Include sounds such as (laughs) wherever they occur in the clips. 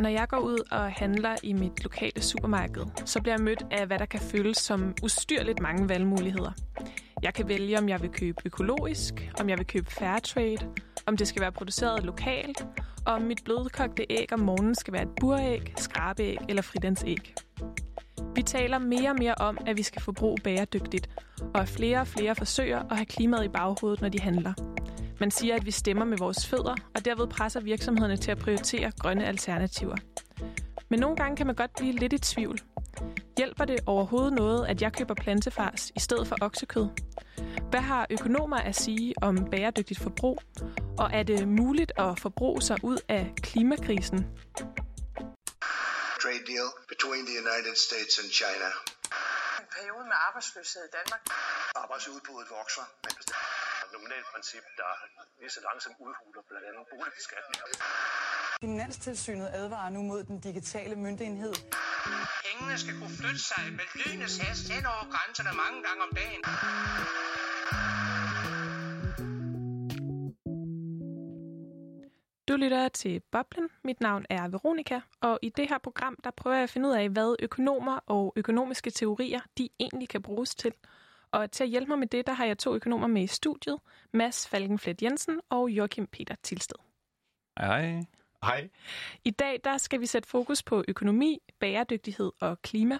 Når jeg går ud og handler i mit lokale supermarked, så bliver jeg mødt af, hvad der kan føles som ustyrligt mange valgmuligheder. Jeg kan vælge, om jeg vil købe økologisk, om jeg vil købe fair trade, om det skal være produceret lokalt, og om mit blødkogte æg om morgenen skal være et buræg, skrabeæg eller fridansæg. Vi taler mere og mere om, at vi skal forbruge bæredygtigt, og at flere og flere forsøger at have klimaet i baghovedet, når de handler. Man siger, at vi stemmer med vores fødder, og derved presser virksomhederne til at prioritere grønne alternativer. Men nogle gange kan man godt blive lidt i tvivl. Hjælper det overhovedet noget, at jeg køber plantefars i stedet for oksekød? Hvad har økonomer at sige om bæredygtigt forbrug? Og er det muligt at forbruge sig ud af klimakrisen? Trade deal between the United States and China. En periode med arbejdsløshed i Danmark. Arbejdsudbuddet vokser, mens nominalt princip, der lige så langsomt udhuler blandt andet boligbeskatninger. Finanstilsynet advarer nu mod den digitale myndighed. Pengene skal kunne flytte sig med lynets hast hen over grænserne mange gange om dagen. Du lytter til Boblen. Mit navn er Veronika, og i det her program, der prøver jeg at finde ud af, hvad økonomer og økonomiske teorier, de egentlig kan bruges til. Og til at hjælpe mig med det, der har jeg to økonomer med i studiet. Mads Falkenflet Jensen og Joachim Peter Tilsted. Hej. Hej. I dag der skal vi sætte fokus på økonomi, bæredygtighed og klima.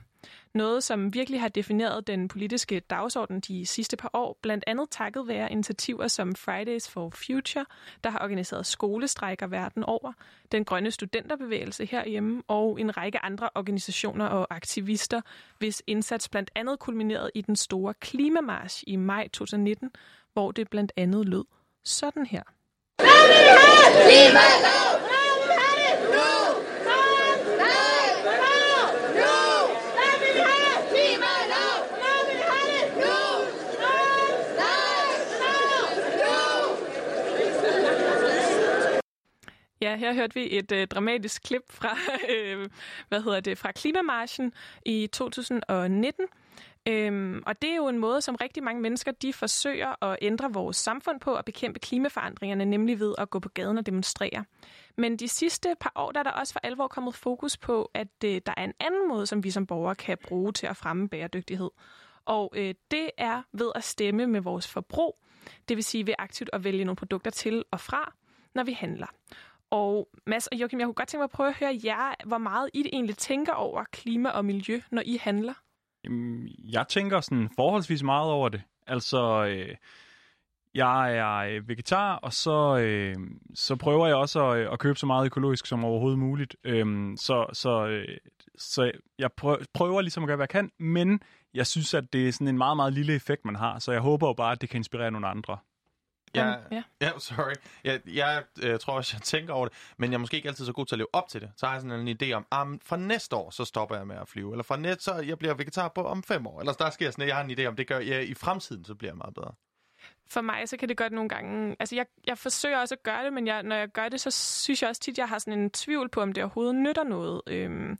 Noget, som virkelig har defineret den politiske dagsorden de sidste par år, blandt andet takket være initiativer som Fridays for Future, der har organiseret skolestrækker verden over, den grønne studenterbevægelse herhjemme og en række andre organisationer og aktivister, hvis indsats blandt andet kulminerede i den store klimamarsch i maj 2019, hvor det blandt andet lød sådan her. Klimalov! Ja, her hørte vi et øh, dramatisk klip fra, (laughs) øh, hvad hedder det, fra Klimamarschen i 2019. Øhm, og det er jo en måde, som rigtig mange mennesker de forsøger at ændre vores samfund på og bekæmpe klimaforandringerne, nemlig ved at gå på gaden og demonstrere. Men de sidste par år der er der også for alvor kommet fokus på, at øh, der er en anden måde, som vi som borgere kan bruge til at fremme bæredygtighed. Og øh, det er ved at stemme med vores forbrug, det vil sige ved aktivt at vælge nogle produkter til og fra, når vi handler. Og Mads og Joachim, jeg kunne godt tænke mig at prøve at høre jer, hvor meget I egentlig tænker over klima og miljø, når I handler. Jeg tænker sådan forholdsvis meget over det. Altså, øh, jeg er øh, vegetar, og så, øh, så prøver jeg også at, øh, at købe så meget økologisk som overhovedet muligt. Øhm, så, så, øh, så jeg prøver, prøver ligesom at gøre, hvad jeg kan, men jeg synes, at det er sådan en meget, meget lille effekt, man har. Så jeg håber jo bare, at det kan inspirere nogle andre. Ja, ja. ja, sorry. Jeg, jeg, jeg tror også, jeg tænker over det, men jeg er måske ikke altid så god til at leve op til det. Så har jeg sådan en idé om, at fra næste år, så stopper jeg med at flyve. Eller fra næste, så jeg bliver vegetar på om fem år. Eller der sker sådan, at jeg har en idé om, det gør jeg i fremtiden, så bliver jeg meget bedre. For mig, så kan det godt nogle gange... Altså, jeg, jeg forsøger også at gøre det, men jeg, når jeg gør det, så synes jeg også tit, jeg har sådan en tvivl på, om det overhovedet nytter noget. Øhm,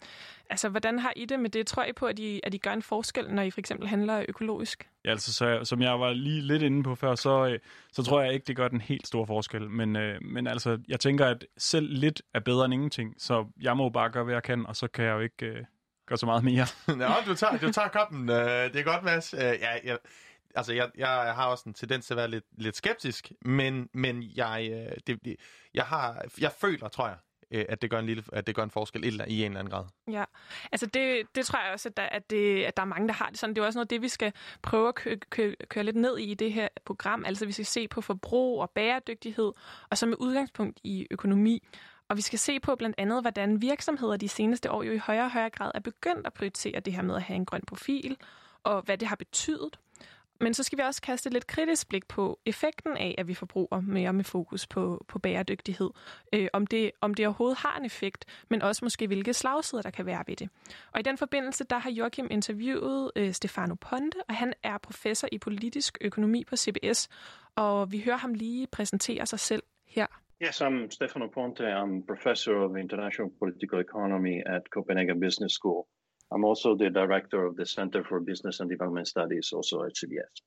Altså, hvordan har I det med det? Tror I på, at I, at I gør en forskel, når I for eksempel handler økologisk? Ja, altså, så, som jeg var lige lidt inde på før, så, øh, så tror jeg ikke, det gør den helt store forskel. Men, øh, men altså, jeg tænker, at selv lidt er bedre end ingenting, så jeg må bare gøre, hvad jeg kan, og så kan jeg jo ikke øh, gøre så meget mere. (laughs) Nå, du tager, du tager koppen. Øh, det er godt, Mads. Øh, ja, jeg, altså, jeg, jeg har også en tendens til at være lidt, lidt skeptisk, men, men jeg, øh, det, jeg, har, jeg føler, tror jeg, øh, at det gør en lille, at det gør en forskel i en eller anden grad. Ja, altså det, det tror jeg også, at der, at, det, at der er mange, der har det sådan. Det er også noget det, vi skal prøve at køre, kø, køre lidt ned i i det her program. Altså vi skal se på forbrug og bæredygtighed, og så med udgangspunkt i økonomi. Og vi skal se på blandt andet, hvordan virksomheder de seneste år jo i højere og højere grad er begyndt at prioritere det her med at have en grøn profil, og hvad det har betydet. Men så skal vi også kaste et lidt kritisk blik på effekten af, at vi forbruger mere med fokus på, på bæredygtighed. Øh, om, det, om det overhovedet har en effekt, men også måske hvilke slagsider, der kan være ved det. Og i den forbindelse, der har Joachim interviewet øh, Stefano Ponte, og han er professor i politisk økonomi på CBS. Og vi hører ham lige præsentere sig selv her. Yes, I'm Stefano Ponte. I'm professor of international political economy at Copenhagen Business School. I'm also the director of the Center for Business and Development Studies, also at CBS.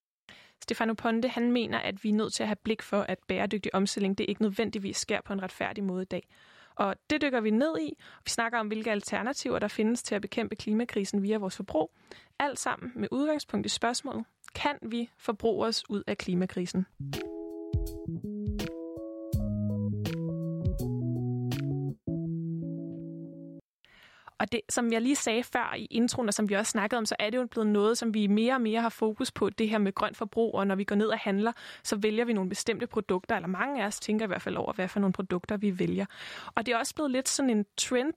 Stefano Ponte, han mener, at vi er nødt til at have blik for, at bæredygtig omstilling, det ikke nødvendigvis sker på en retfærdig måde i dag. Og det dykker vi ned i. Vi snakker om, hvilke alternativer der findes til at bekæmpe klimakrisen via vores forbrug. Alt sammen med udgangspunkt i spørgsmålet, kan vi forbruge os ud af klimakrisen? Og det, som jeg lige sagde før i introen, og som vi også snakkede om, så er det jo blevet noget, som vi mere og mere har fokus på, det her med grønt forbrug, og når vi går ned og handler, så vælger vi nogle bestemte produkter, eller mange af os tænker i hvert fald over, hvad for nogle produkter vi vælger. Og det er også blevet lidt sådan en trend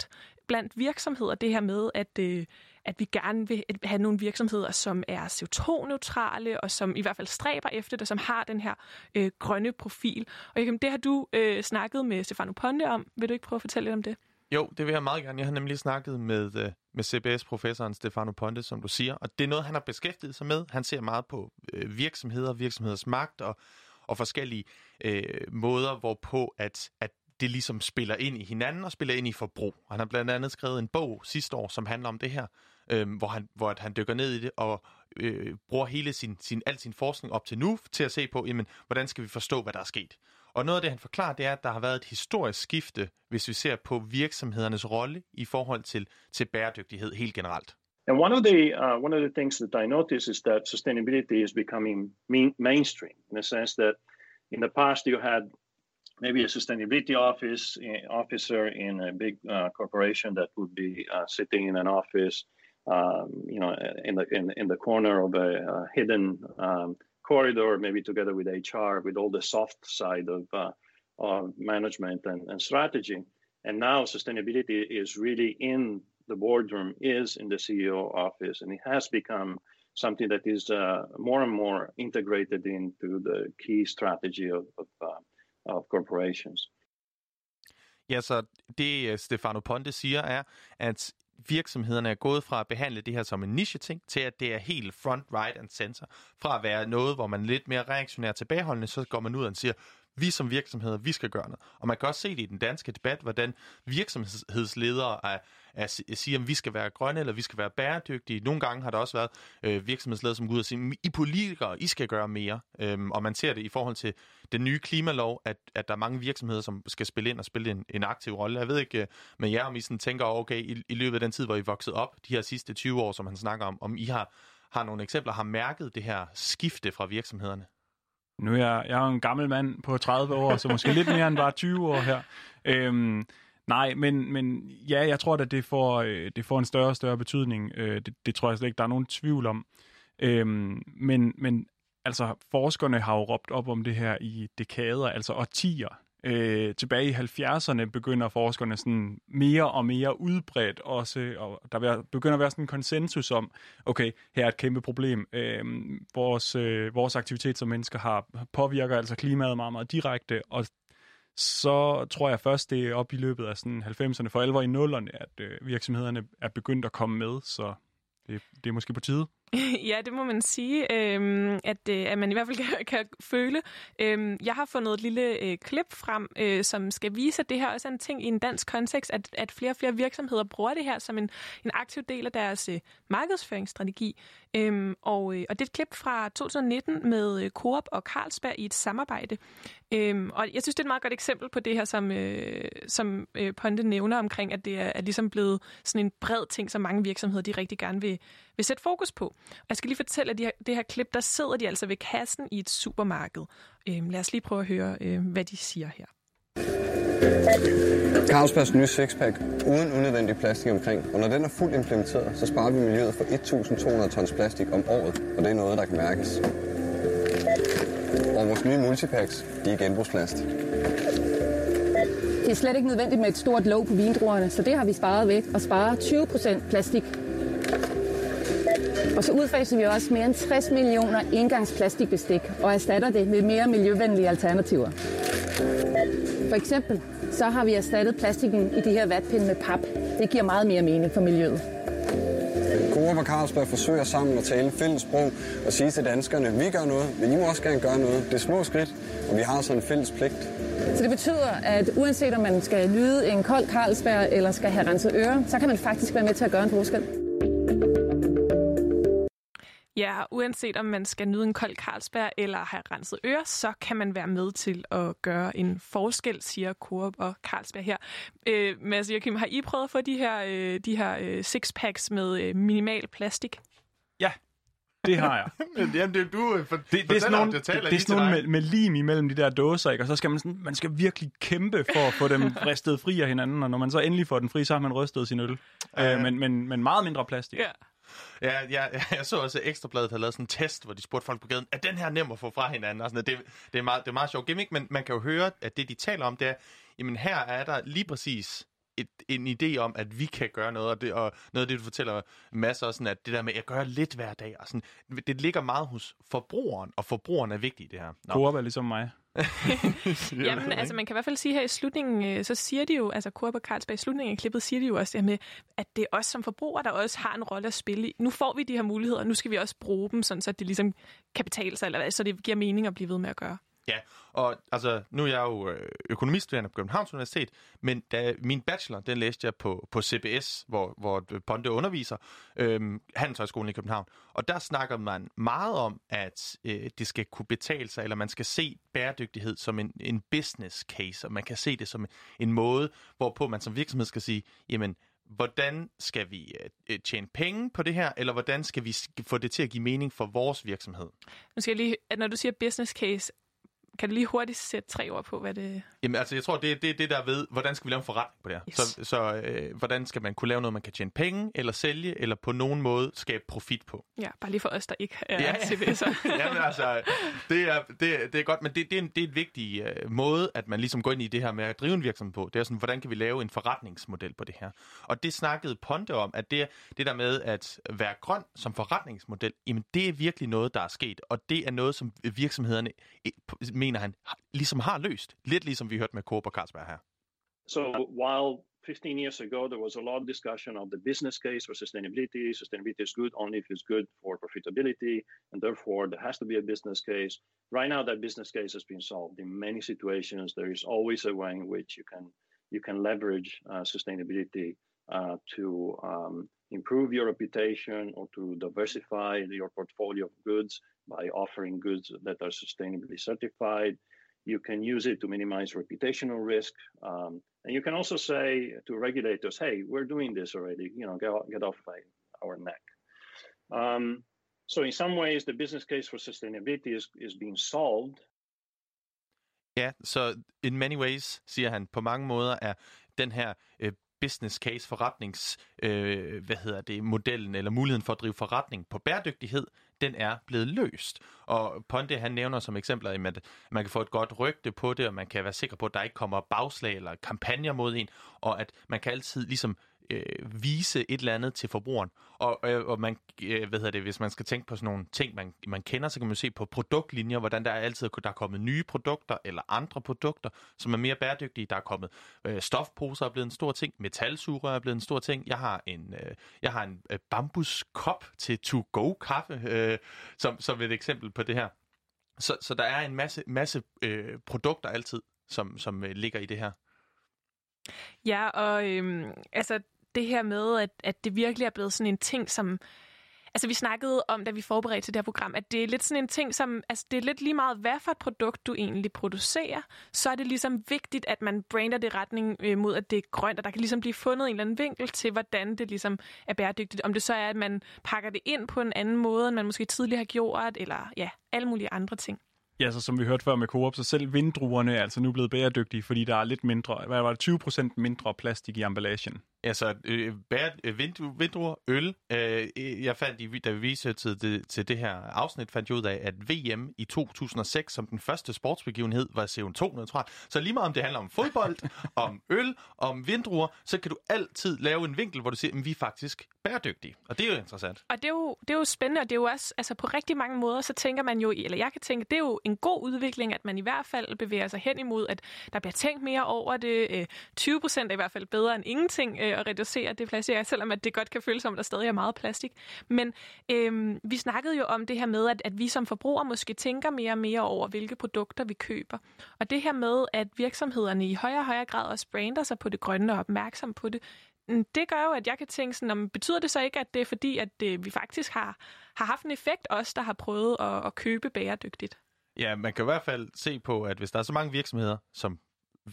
blandt virksomheder, det her med, at, øh, at vi gerne vil have nogle virksomheder, som er CO2-neutrale, og som i hvert fald stræber efter det, som har den her øh, grønne profil. Og Joachim, det har du øh, snakket med Stefano Ponte om. Vil du ikke prøve at fortælle lidt om det? Jo, det vil jeg meget gerne. Jeg har nemlig snakket med, øh, med CBS-professoren Stefano Ponte, som du siger, og det er noget, han har beskæftiget sig med. Han ser meget på øh, virksomheder, virksomheders magt og, og forskellige øh, måder, hvorpå at, at det ligesom spiller ind i hinanden og spiller ind i forbrug. Han har blandt andet skrevet en bog sidste år, som handler om det her, øh, hvor, han, hvor at han dykker ned i det og øh, bruger hele sin, sin, al sin forskning op til nu til at se på, jamen, hvordan skal vi forstå, hvad der er sket. Og noget af det, han forklarer, det er, at der har været et historisk skifte, hvis vi ser på virksomhedernes rolle i forhold til, til bæredygtighed helt generelt. And one of the uh, one of the things that I notice is that sustainability is becoming main, mainstream in the sense that in the past you had maybe a sustainability office uh, officer in a big uh, corporation that would be uh, sitting in an office, um, you know, in the in, in the corner of a uh, hidden um, corridor, maybe together with HR, with all the soft side of, uh, of management and, and strategy. And now sustainability is really in the boardroom, is in the CEO office, and it has become something that is uh, more and more integrated into the key strategy of, of, uh, of corporations. Ja, så det Stefano Ponte siger er, at virksomhederne er gået fra at behandle det her som en niche-ting, til at det er helt front, right and center. Fra at være noget, hvor man er lidt mere reaktionær tilbageholdende, så går man ud og siger, vi som virksomheder, vi skal gøre noget. Og man kan også se det i den danske debat, hvordan virksomhedsledere er, er, siger, at vi skal være grønne, eller vi skal være bæredygtige. Nogle gange har der også været øh, virksomhedsledere, som går ud og siger, I politikere, I skal gøre mere. Øhm, og man ser det i forhold til den nye klimalov, at, at der er mange virksomheder, som skal spille ind og spille en, en aktiv rolle. Jeg ved ikke øh, med jer, om I sådan tænker, okay, i, i løbet af den tid, hvor I voksede op, de her sidste 20 år, som han snakker om, om I har, har nogle eksempler, har mærket det her skifte fra virksomhederne? Nu er jeg, jeg er en gammel mand på 30 år, så måske lidt mere end bare 20 år her. Øhm, nej, men, men ja, jeg tror, at det får, øh, det får en større og større betydning. Øh, det, det tror jeg slet ikke, der er nogen tvivl om. Øhm, men, men altså, forskerne har jo råbt op om det her i dekader, altså årtier. Øh, tilbage i 70'erne begynder forskerne sådan mere og mere udbredt også, og der begynder at være sådan en konsensus om, okay, her er et kæmpe problem. Øh, vores, øh, vores aktivitet som mennesker har påvirker altså klimaet meget, meget direkte, og så tror jeg først, det er op i løbet af sådan 90'erne, for alvor i nullerne, at øh, virksomhederne er begyndt at komme med, så det, det er måske på tide. (laughs) ja, det må man sige, øhm, at, øh, at man i hvert fald (laughs) kan, kan føle. Øhm, jeg har fundet et lille øh, klip frem, øh, som skal vise, at det her også er en ting i en dansk kontekst, at, at flere og flere virksomheder bruger det her som en, en aktiv del af deres øh, markedsføringsstrategi. Øhm, og, øh, og det er et klip fra 2019 med øh, Coop og Carlsberg i et samarbejde. Øhm, og jeg synes, det er et meget godt eksempel på det her, som, øh, som øh, Ponte nævner omkring, at det er, er ligesom blevet sådan en bred ting, som mange virksomheder de rigtig gerne vil, vil sætte fokus på. Og jeg skal lige fortælle, at de her, det her klip, der sidder de altså ved kassen i et supermarked. Øhm, lad os lige prøve at høre, øh, hvad de siger her. Carlsbergs nye sixpack uden unødvendig plastik omkring, og når den er fuldt implementeret, så sparer vi miljøet for 1.200 tons plastik om året, og det er noget, der kan mærkes. Og vores nye multipacks, de er genbrugsplast. Det er slet ikke nødvendigt med et stort låg på vindruerne, så det har vi sparet ved at spare 20 procent plastik. Og så udfaser vi også mere end 60 millioner engangsplastikbestik og erstatter det med mere miljøvenlige alternativer. For eksempel så har vi erstattet plastikken i de her vatpinde med pap. Det giver meget mere mening for miljøet. Coop og Carlsberg forsøger sammen at tale fælles sprog og sige til danskerne, vi gør noget, men I må også gerne gøre noget. Det er små skridt, og vi har sådan en fælles pligt. Så det betyder, at uanset om man skal lyde en kold Carlsberg eller skal have renset ører, så kan man faktisk være med til at gøre en forskel. Ja, uanset om man skal nyde en kold Carlsberg eller have renset ører, så kan man være med til at gøre en forskel, siger Coop og Carlsberg her. Øh, Mads Joachim, har I prøvet at få de her, øh, de her øh, sixpacks med øh, minimal plastik? Ja, det har jeg. (laughs) Jamen, det, du for, det, det er sådan nogle, det, det, det er sådan nogle med, med lim imellem de der dåser, ikke? og så skal man, sådan, man skal virkelig kæmpe for at få dem (laughs) ristet fri af hinanden, og når man så endelig får den fri, så har man rystet sin øl. Ja. Øh, men, men, men meget mindre plastik. Ja. Ja, ja, (laughs) jeg så også, at Ekstrabladet havde lavet sådan en test, hvor de spurgte folk på gaden, er den her nem at få fra hinanden? Og sådan, det, det, er meget, det er meget sjovt gimmick, men man kan jo høre, at det, de taler om, det er, jamen her er der lige præcis et, en idé om, at vi kan gøre noget, og, det, og noget af det, du fortæller masser sådan, at det der med at gør lidt hver dag, og sådan, det ligger meget hos forbrugeren, og forbrugeren er vigtig i det her. Coop er ligesom mig. (laughs) Jamen, altså man kan i hvert fald sige her i slutningen, øh, så siger de jo, altså Coop og Carlsberg i slutningen af klippet, siger de jo også det med, at det er os som forbrugere, der også har en rolle at spille i. Nu får vi de her muligheder, og nu skal vi også bruge dem, sådan så det ligesom kan betale sig, eller så det giver mening at blive ved med at gøre. Ja, og altså, nu er jeg jo øh, økonomiststuderende på Københavns Universitet, men da min bachelor, den læste jeg på, på CBS, hvor, hvor Ponte underviser, øhm, Handelshøjskolen i København. Og der snakker man meget om, at øh, det skal kunne betale sig, eller man skal se bæredygtighed som en, en business case, og man kan se det som en måde, hvorpå man som virksomhed skal sige, jamen, hvordan skal vi øh, tjene penge på det her, eller hvordan skal vi få det til at give mening for vores virksomhed? Nu skal jeg lige, at når du siger business case, kan du lige hurtigt sætte tre ord på, hvad det... Jamen altså, jeg tror, det er det, det, der ved, hvordan skal vi lave en forretning på det her? Yes. Så, så øh, hvordan skal man kunne lave noget, man kan tjene penge, eller sælge, eller på nogen måde skabe profit på? Ja, bare lige for os, der ikke er ja. (laughs) CBS'er. (laughs) Jamen altså, det er, det, det er godt, men det, det, er en, det er en vigtig øh, måde, at man ligesom går ind i det her med at drive en virksomhed på. Det er sådan, hvordan kan vi lave en forretningsmodel på det her? Og det snakkede Ponte om, at det, det der med at være grøn som forretningsmodel, jamen det er virkelig noget, der er sket, og det er noget, som virksomhederne mener han ligesom har løst. Lidt ligesom vi hørte med Carlsberg her. So while 15 years ago there was a lot of discussion of the business case for sustainability, sustainability is good only if it's good for profitability, and therefore there has to be a business case. Right now that business case has been solved. In many situations there is always a way in which you can you can leverage uh, sustainability uh, to um, improve your reputation or to diversify your portfolio of goods by offering goods that are sustainably certified. You can use it to minimize reputational risk. Um, and you can also say to regulators, hey, we're doing this already, you know, get, get off my, our neck. Um, so in some ways, the business case for sustainability is, is being solved. Ja, så in many ways, siger han, på mange måder er den her øh, business case forretnings, øh, hvad hedder det, modellen eller muligheden for at drive forretning på bæredygtighed, den er blevet løst. Og Ponte han nævner som eksempler, at man kan få et godt rygte på det, og man kan være sikker på, at der ikke kommer bagslag eller kampagner mod en, og at man kan altid ligesom øh, vise et eller andet til forbrugeren. Og, øh, og man, øh, hvad hedder det, hvis man skal tænke på sådan nogle ting, man, man kender, så kan man se på produktlinjer, hvordan der er altid der er kommet nye produkter eller andre produkter, som er mere bæredygtige. Der er kommet øh, stofposer er blevet en stor ting, metalsugerør er blevet en stor ting. Jeg har en, øh, jeg har en øh, bambuskop til to-go kaffe, øh, som, som et eksempel på det her. Så, så der er en masse, masse øh, produkter altid, som, som øh, ligger i det her. Ja, og øhm, altså det her med, at, at det virkelig er blevet sådan en ting, som... Altså, vi snakkede om, da vi forberedte til det her program, at det er lidt sådan en ting, som... Altså, det er lidt lige meget, hvad for et produkt du egentlig producerer. Så er det ligesom vigtigt, at man brander det retning øh, mod, at det er grønt, og der kan ligesom blive fundet en eller anden vinkel til, hvordan det ligesom er bæredygtigt. Om det så er, at man pakker det ind på en anden måde, end man måske tidligere har gjort, eller ja, alle mulige andre ting. Ja, så som vi hørte før med Coop, så selv vinddruerne er altså nu blevet bæredygtige, fordi der er lidt mindre, hvad var det, 20 procent mindre plastik i emballagen. Altså, øh, øh, vind, vindruer, øl. Øh, jeg fandt, da vi researchede det, til det her afsnit, fandt jeg ud af, at VM i 2006, som den første sportsbegivenhed, var CO2-neutral. Så lige meget om det handler om fodbold, (laughs) om øl, om vindruer, så kan du altid lave en vinkel, hvor du siger, at vi er faktisk bæredygtige. Og det er jo interessant. Og det er jo, det er jo spændende, og det er jo også, altså på rigtig mange måder, så tænker man jo, eller jeg kan tænke, det er jo en god udvikling, at man i hvert fald bevæger sig hen imod, at der bliver tænkt mere over det. Øh, 20 procent er i hvert fald bedre end ingenting øh, at reducere det plastik, selvom at det godt kan føles som, at der stadig er meget plastik. Men øhm, vi snakkede jo om det her med, at, at vi som forbrugere måske tænker mere og mere over, hvilke produkter vi køber. Og det her med, at virksomhederne i højere og højere grad også brander sig på det grønne og opmærksom på det, mm, det gør jo, at jeg kan tænke sådan, om, betyder det så ikke, at det er fordi, at det, vi faktisk har, har haft en effekt, os der har prøvet at, at købe bæredygtigt? Ja, man kan i hvert fald se på, at hvis der er så mange virksomheder, som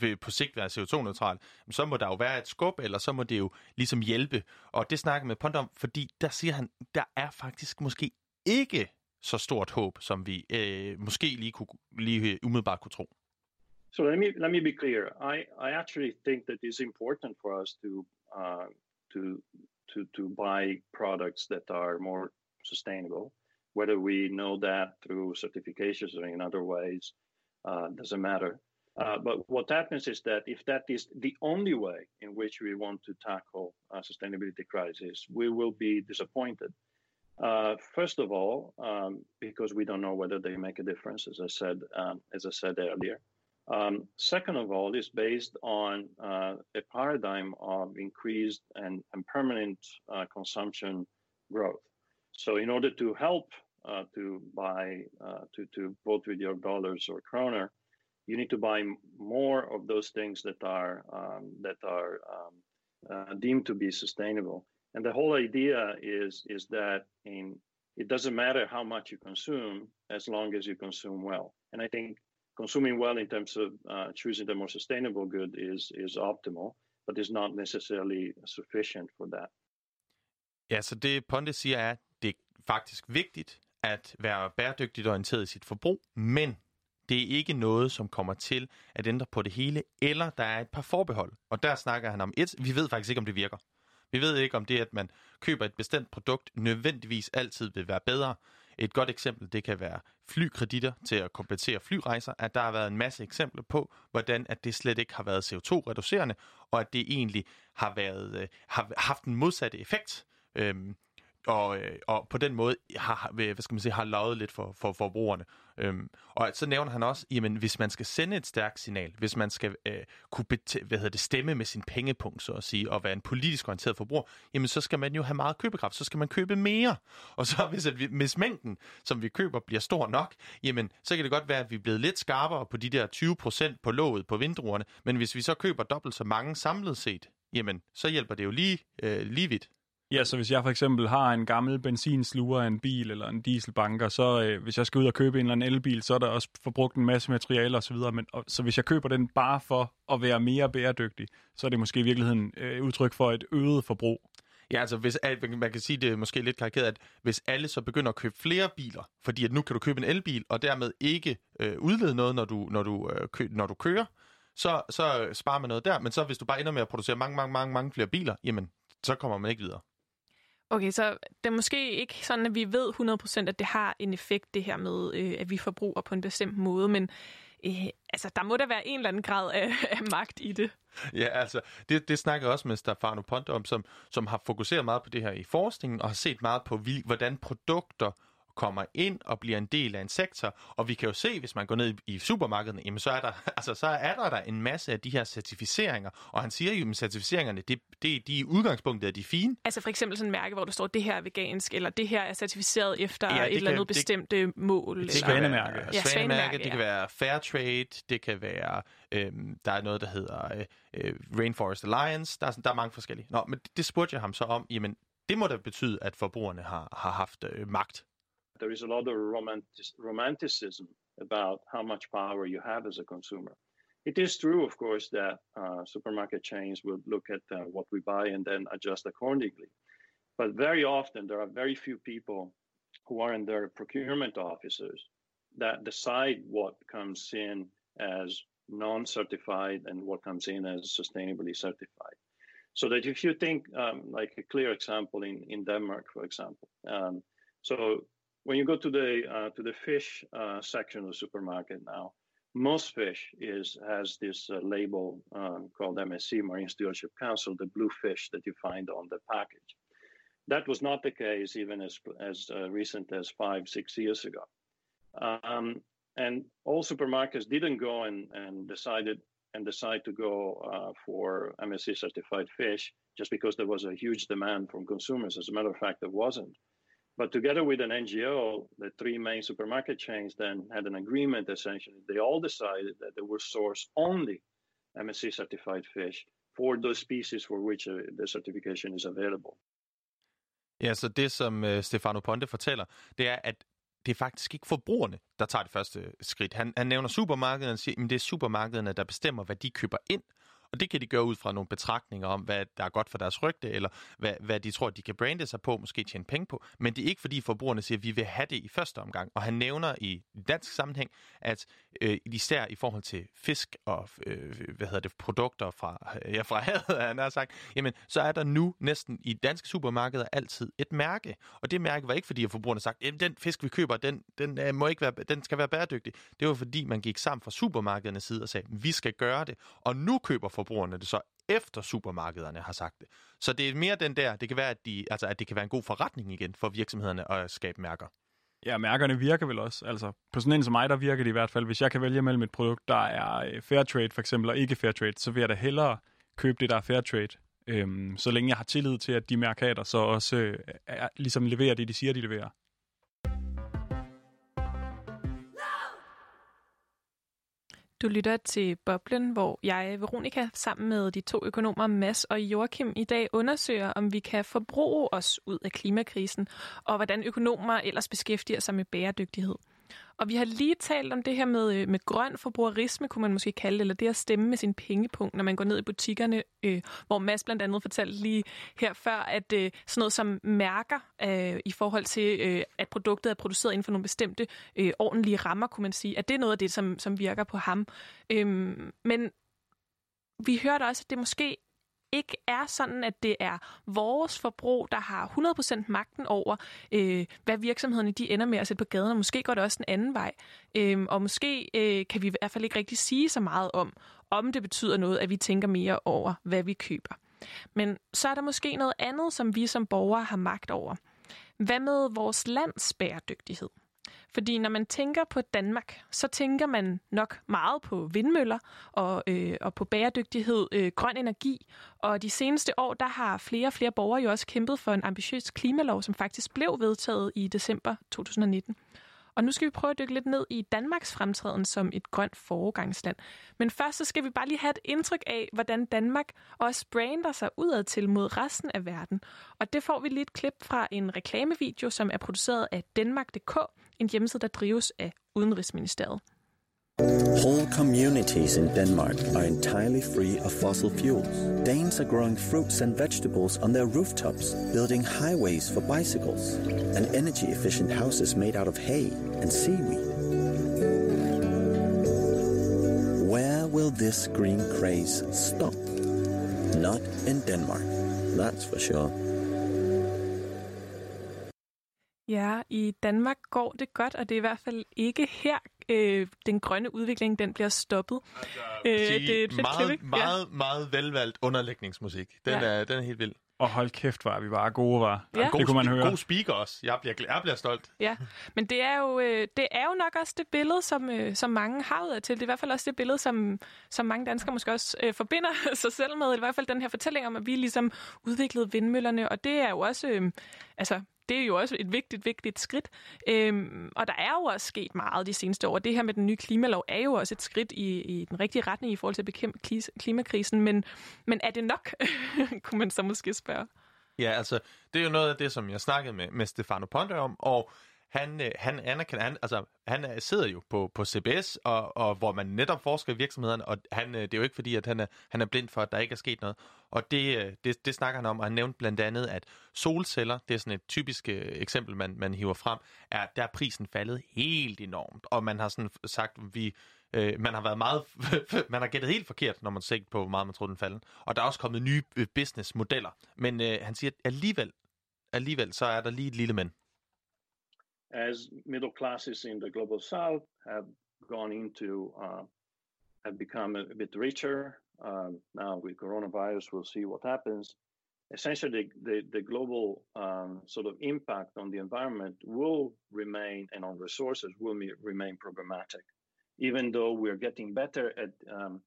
vil på sigt være CO2-neutral, så må der jo være et skub, eller så må det jo ligesom hjælpe. Og det snakker med Pont om, fordi der siger han, der er faktisk måske ikke så stort håb, som vi øh, måske lige, kunne, lige øh, umiddelbart kunne tro. So let me let me be clear. I, I actually think that it's important for us to uh, to to to buy products that are more sustainable. Whether we know that through certifications or in other ways uh, doesn't matter. Uh, but what happens is that if that is the only way in which we want to tackle a sustainability crisis, we will be disappointed. Uh, first of all, um, because we don't know whether they make a difference, as I said, um, as I said earlier. Um, second of all, is based on uh, a paradigm of increased and, and permanent uh, consumption growth. So, in order to help uh, to buy uh, to to vote with your dollars or kroner, you need to buy more of those things that are um, that are um, uh, deemed to be sustainable. And the whole idea is is that in it doesn't matter how much you consume as long as you consume well. And I think consuming well in terms of uh, choosing the more sustainable good is is optimal, but is not necessarily sufficient for that. Ja, det Ponte siger er, er faktisk vigtigt at være bæredygtigt orienteret i sit forbrug, men det er ikke noget, som kommer til at ændre på det hele, eller der er et par forbehold. Og der snakker han om et, vi ved faktisk ikke, om det virker. Vi ved ikke, om det, at man køber et bestemt produkt, nødvendigvis altid vil være bedre. Et godt eksempel, det kan være flykreditter til at kompensere flyrejser, at der har været en masse eksempler på, hvordan at det slet ikke har været CO2-reducerende, og at det egentlig har, været, øh, har haft en modsatte effekt. Øhm, og, øh, og på den måde har, hvad skal man sige, har lavet lidt for, for forbrugerne. Øhm, og så nævner han også, jamen hvis man skal sende et stærkt signal, hvis man skal øh, kunne bet- hvad hedder det, stemme med sin pengepunkt, så at sige, og være en politisk orienteret forbruger, jamen så skal man jo have meget købekraft, så skal man købe mere. (laughs) Og så hvis, at vi, hvis mængden, som vi køber, bliver stor nok, jamen så kan det godt være, at vi er blevet lidt skarpere på de der 20% på låget på vindruerne, men hvis vi så køber dobbelt så mange samlet set, jamen så hjælper det jo lige, øh, lige vidt. Ja, så hvis jeg for eksempel har en gammel benzinsluger af en bil eller en dieselbanker, så øh, hvis jeg skal ud og købe en eller anden elbil, så er der også forbrugt en masse materialer osv. Men, og, så hvis jeg køber den bare for at være mere bæredygtig, så er det måske i virkeligheden øh, udtryk for et øget forbrug. Ja, altså hvis, man kan sige det er måske lidt karikeret, at hvis alle så begynder at købe flere biler, fordi at nu kan du købe en elbil, og dermed ikke øh, udlede noget, når du, når du, øh, kø, når du kører, så, så sparer man noget der. Men så hvis du bare ender med at producere mange, mange, mange, mange flere biler, jamen, så kommer man ikke videre. Okay, så det er måske ikke sådan, at vi ved 100% at det har en effekt, det her med, øh, at vi forbruger på en bestemt måde, men øh, altså, der må der være en eller anden grad af, (laughs) af magt i det. Ja, altså, det, det snakker også med Stefano Ponte om, som, som har fokuseret meget på det her i forskningen, og har set meget på, hvordan produkter kommer ind og bliver en del af en sektor. Og vi kan jo se, hvis man går ned i supermarkederne, jamen så er der, (laughs) altså, så er der, der en masse af de her certificeringer. Og han siger jo, at certificeringerne, det, det, de i udgangspunktet er de fine. Altså for eksempel sådan en mærke, hvor der står, det her er vegansk, eller det her er certificeret efter ja, et eller andet bestemt øh, mål. Det svanemærke. Ja, svanemærke, det kan være fair trade, det kan være, øhm, der er noget, der hedder øh, øh Rainforest Alliance, der er, der er mange forskellige. Nå, men det, det spurgte jeg ham så om, jamen det må da betyde, at forbrugerne har, har haft øh, magt there is a lot of romantic, romanticism about how much power you have as a consumer. It is true, of course, that uh, supermarket chains will look at uh, what we buy and then adjust accordingly. But very often, there are very few people who are in their procurement offices that decide what comes in as non certified and what comes in as sustainably certified. So that if you think, um, like a clear example in, in Denmark, for example, um, so when you go to the uh, to the fish uh, section of the supermarket now, most fish is has this uh, label um, called MSC Marine Stewardship Council, the blue fish that you find on the package. That was not the case even as as uh, recent as five six years ago. Um, and all supermarkets didn't go and, and decided and decide to go uh, for MSC certified fish just because there was a huge demand from consumers. As a matter of fact, there wasn't. But together with an NGO, the three main supermarket chains then had an agreement essentially. They all decided that they would source only MSC certified fish for those species for which uh, the certification is available. Ja, så det, som uh, Stefano Ponte fortæller, det er, at det er faktisk ikke forbrugerne, der tager det første skridt. Han, han nævner supermarkederne og siger, at det er supermarkederne, der bestemmer, hvad de køber ind, og det kan de gøre ud fra nogle betragtninger om, hvad der er godt for deres rygte, eller hvad, hvad de tror, de kan brande sig på, måske tjene penge på. Men det er ikke, fordi forbrugerne siger, at vi vil have det i første omgang. Og han nævner i dansk sammenhæng, at øh, især i forhold til fisk og øh, hvad hedder det, produkter fra, (laughs) ja, fra havet, han har sagt, jamen, så er der nu næsten i danske supermarkeder altid et mærke. Og det mærke var ikke, fordi forbrugerne har sagt, at den fisk, vi køber, den, den, øh, må ikke være, den skal være bæredygtig. Det var, fordi man gik sammen fra supermarkedernes side og sagde, vi skal gøre det. Og nu køber forbrugerne det så efter supermarkederne har sagt det. Så det er mere den der, det kan være, at, de, altså, at det kan være en god forretning igen for virksomhederne at skabe mærker. Ja, mærkerne virker vel også. Altså, på sådan en som mig, der virker det i hvert fald. Hvis jeg kan vælge mellem et produkt, der er øh, fair trade for eksempel, og ikke fair trade, så vil jeg da hellere købe det, der er fair trade. Øhm, så længe jeg har tillid til, at de mærkater så også øh, er, ligesom leverer det, de siger, de leverer. Du lytter til Boblen, hvor jeg, Veronika, sammen med de to økonomer Mads og Joachim i dag undersøger, om vi kan forbruge os ud af klimakrisen, og hvordan økonomer ellers beskæftiger sig med bæredygtighed. Og vi har lige talt om det her med, øh, med grøn forbrugerisme, kunne man måske kalde det, eller det at stemme med sin pengepunkt, når man går ned i butikkerne, øh, hvor Mads blandt andet fortalte lige her før, at øh, sådan noget som mærker øh, i forhold til, øh, at produktet er produceret inden for nogle bestemte øh, ordentlige rammer, kunne man sige, at det er noget af det, som, som virker på ham. Øh, men vi hørte også, at det måske ikke er sådan, at det er vores forbrug, der har 100% magten over, øh, hvad virksomhederne de ender med at sætte på gaden, og måske går det også en anden vej. Øh, og måske øh, kan vi i hvert fald ikke rigtig sige så meget om, om det betyder noget, at vi tænker mere over, hvad vi køber. Men så er der måske noget andet, som vi som borgere har magt over. Hvad med vores lands bæredygtighed? Fordi når man tænker på Danmark, så tænker man nok meget på vindmøller og, øh, og på bæredygtighed, øh, grøn energi. Og de seneste år, der har flere og flere borgere jo også kæmpet for en ambitiøs klimalov, som faktisk blev vedtaget i december 2019. Og nu skal vi prøve at dykke lidt ned i Danmarks fremtræden som et grønt foregangsland. Men først så skal vi bare lige have et indtryk af, hvordan Danmark også brander sig udad til mod resten af verden. Og det får vi lige et klip fra en reklamevideo, som er produceret af Danmark.dk, en hjemmeside, der drives af Udenrigsministeriet. Whole communities in Denmark are entirely free of fossil fuels. Danes are growing fruits and vegetables on their rooftops, building highways for bicycles, and energy efficient houses made out of hay and seaweed. Where will this green craze stop? Not in Denmark, that's for sure. I Danmark går det godt, og det er i hvert fald ikke her, øh, den grønne udvikling den bliver stoppet. Altså, øh, det er et meget, klip, meget, ja. meget velvalgt underlægningsmusik. Den, ja. er, den er helt vild. Og hold kæft, var vi bare gode, var. Ja. Det kunne man høre. God speaker også. Jeg bliver, jeg bliver stolt. Ja, men det er jo, øh, det er jo nok også det billede, som, øh, som mange har ud af til. Det er i hvert fald også det billede, som, som mange danskere måske også øh, forbinder (laughs) sig selv med. I hvert fald den her fortælling om, at vi ligesom udviklede vindmøllerne. Og det er jo også, øh, altså det er jo også et vigtigt, vigtigt skridt. Øhm, og der er jo også sket meget de seneste år. Det her med den nye klimalov er jo også et skridt i, i den rigtige retning i forhold til at bekæmpe klimakrisen. Men, men er det nok, (laughs) kunne man så måske spørge? Ja, altså, det er jo noget af det, som jeg snakkede med, med Stefano Ponte om, og han, øh, han anerkender, han, altså, han øh, sidder jo på, på CBS, og, og hvor man netop forsker i virksomhederne, og han, øh, det er jo ikke fordi, at han er, han er blind for, at der ikke er sket noget. Og det, øh, det, det snakker han om, og han nævnte blandt andet, at solceller, det er sådan et typisk øh, eksempel, man, man hiver frem, er, der er prisen faldet helt enormt, og man har sådan sagt, vi, øh, man har været meget, (laughs) man har gættet helt forkert, når man ser på, hvor meget man troede, den faldt. Og der er også kommet nye øh, businessmodeller. Men øh, han siger, at alligevel, alligevel, så er der lige et lille men. As middle classes in the global south have gone into uh, have become a bit richer. Um, now with coronavirus, we'll see what happens. Essentially, the, the global um, sort of impact on the environment will remain, and on resources will remain problematic. Even though we're getting better at um,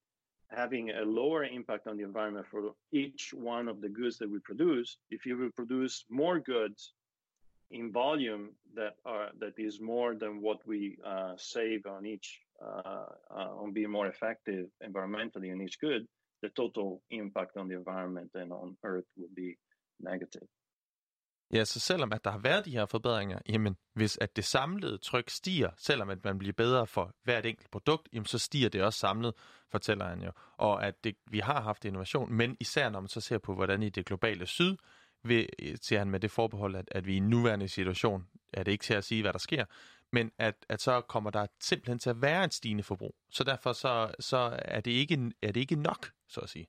having a lower impact on the environment for each one of the goods that we produce, if you will produce more goods in volume that are that is more than what we uh, save on each uh, uh, on being more effective environmentally in each good, the total impact on the environment and on Earth will be negative. Ja, så selvom at der har været de her forbedringer, jamen hvis at det samlede tryk stiger, selvom at man bliver bedre for hvert enkelt produkt, jamen så stiger det også samlet, fortæller han jo. Og at det, vi har haft innovation, men især når man så ser på, hvordan i det globale syd, ved, siger han med det forbehold, at, at vi i en nuværende situation, er det ikke til at sige, hvad der sker, men at, at så kommer der simpelthen til at være et stigende forbrug. Så derfor så, så er, det ikke, er det ikke nok, så at sige.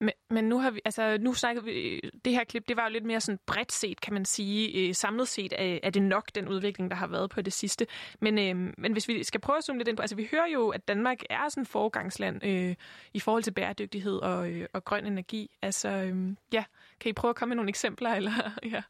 Men, men nu har vi, altså nu snakker vi, det her klip, det var jo lidt mere sådan bredt set, kan man sige. Øh, samlet set er, er det nok den udvikling, der har været på det sidste. Men, øh, men hvis vi skal prøve at zoome lidt ind på, altså vi hører jo, at Danmark er sådan et foregangsland øh, i forhold til bæredygtighed og, øh, og grøn energi. Altså, øh, ja, kan I prøve at komme med nogle eksempler? Eller, (laughs) ja.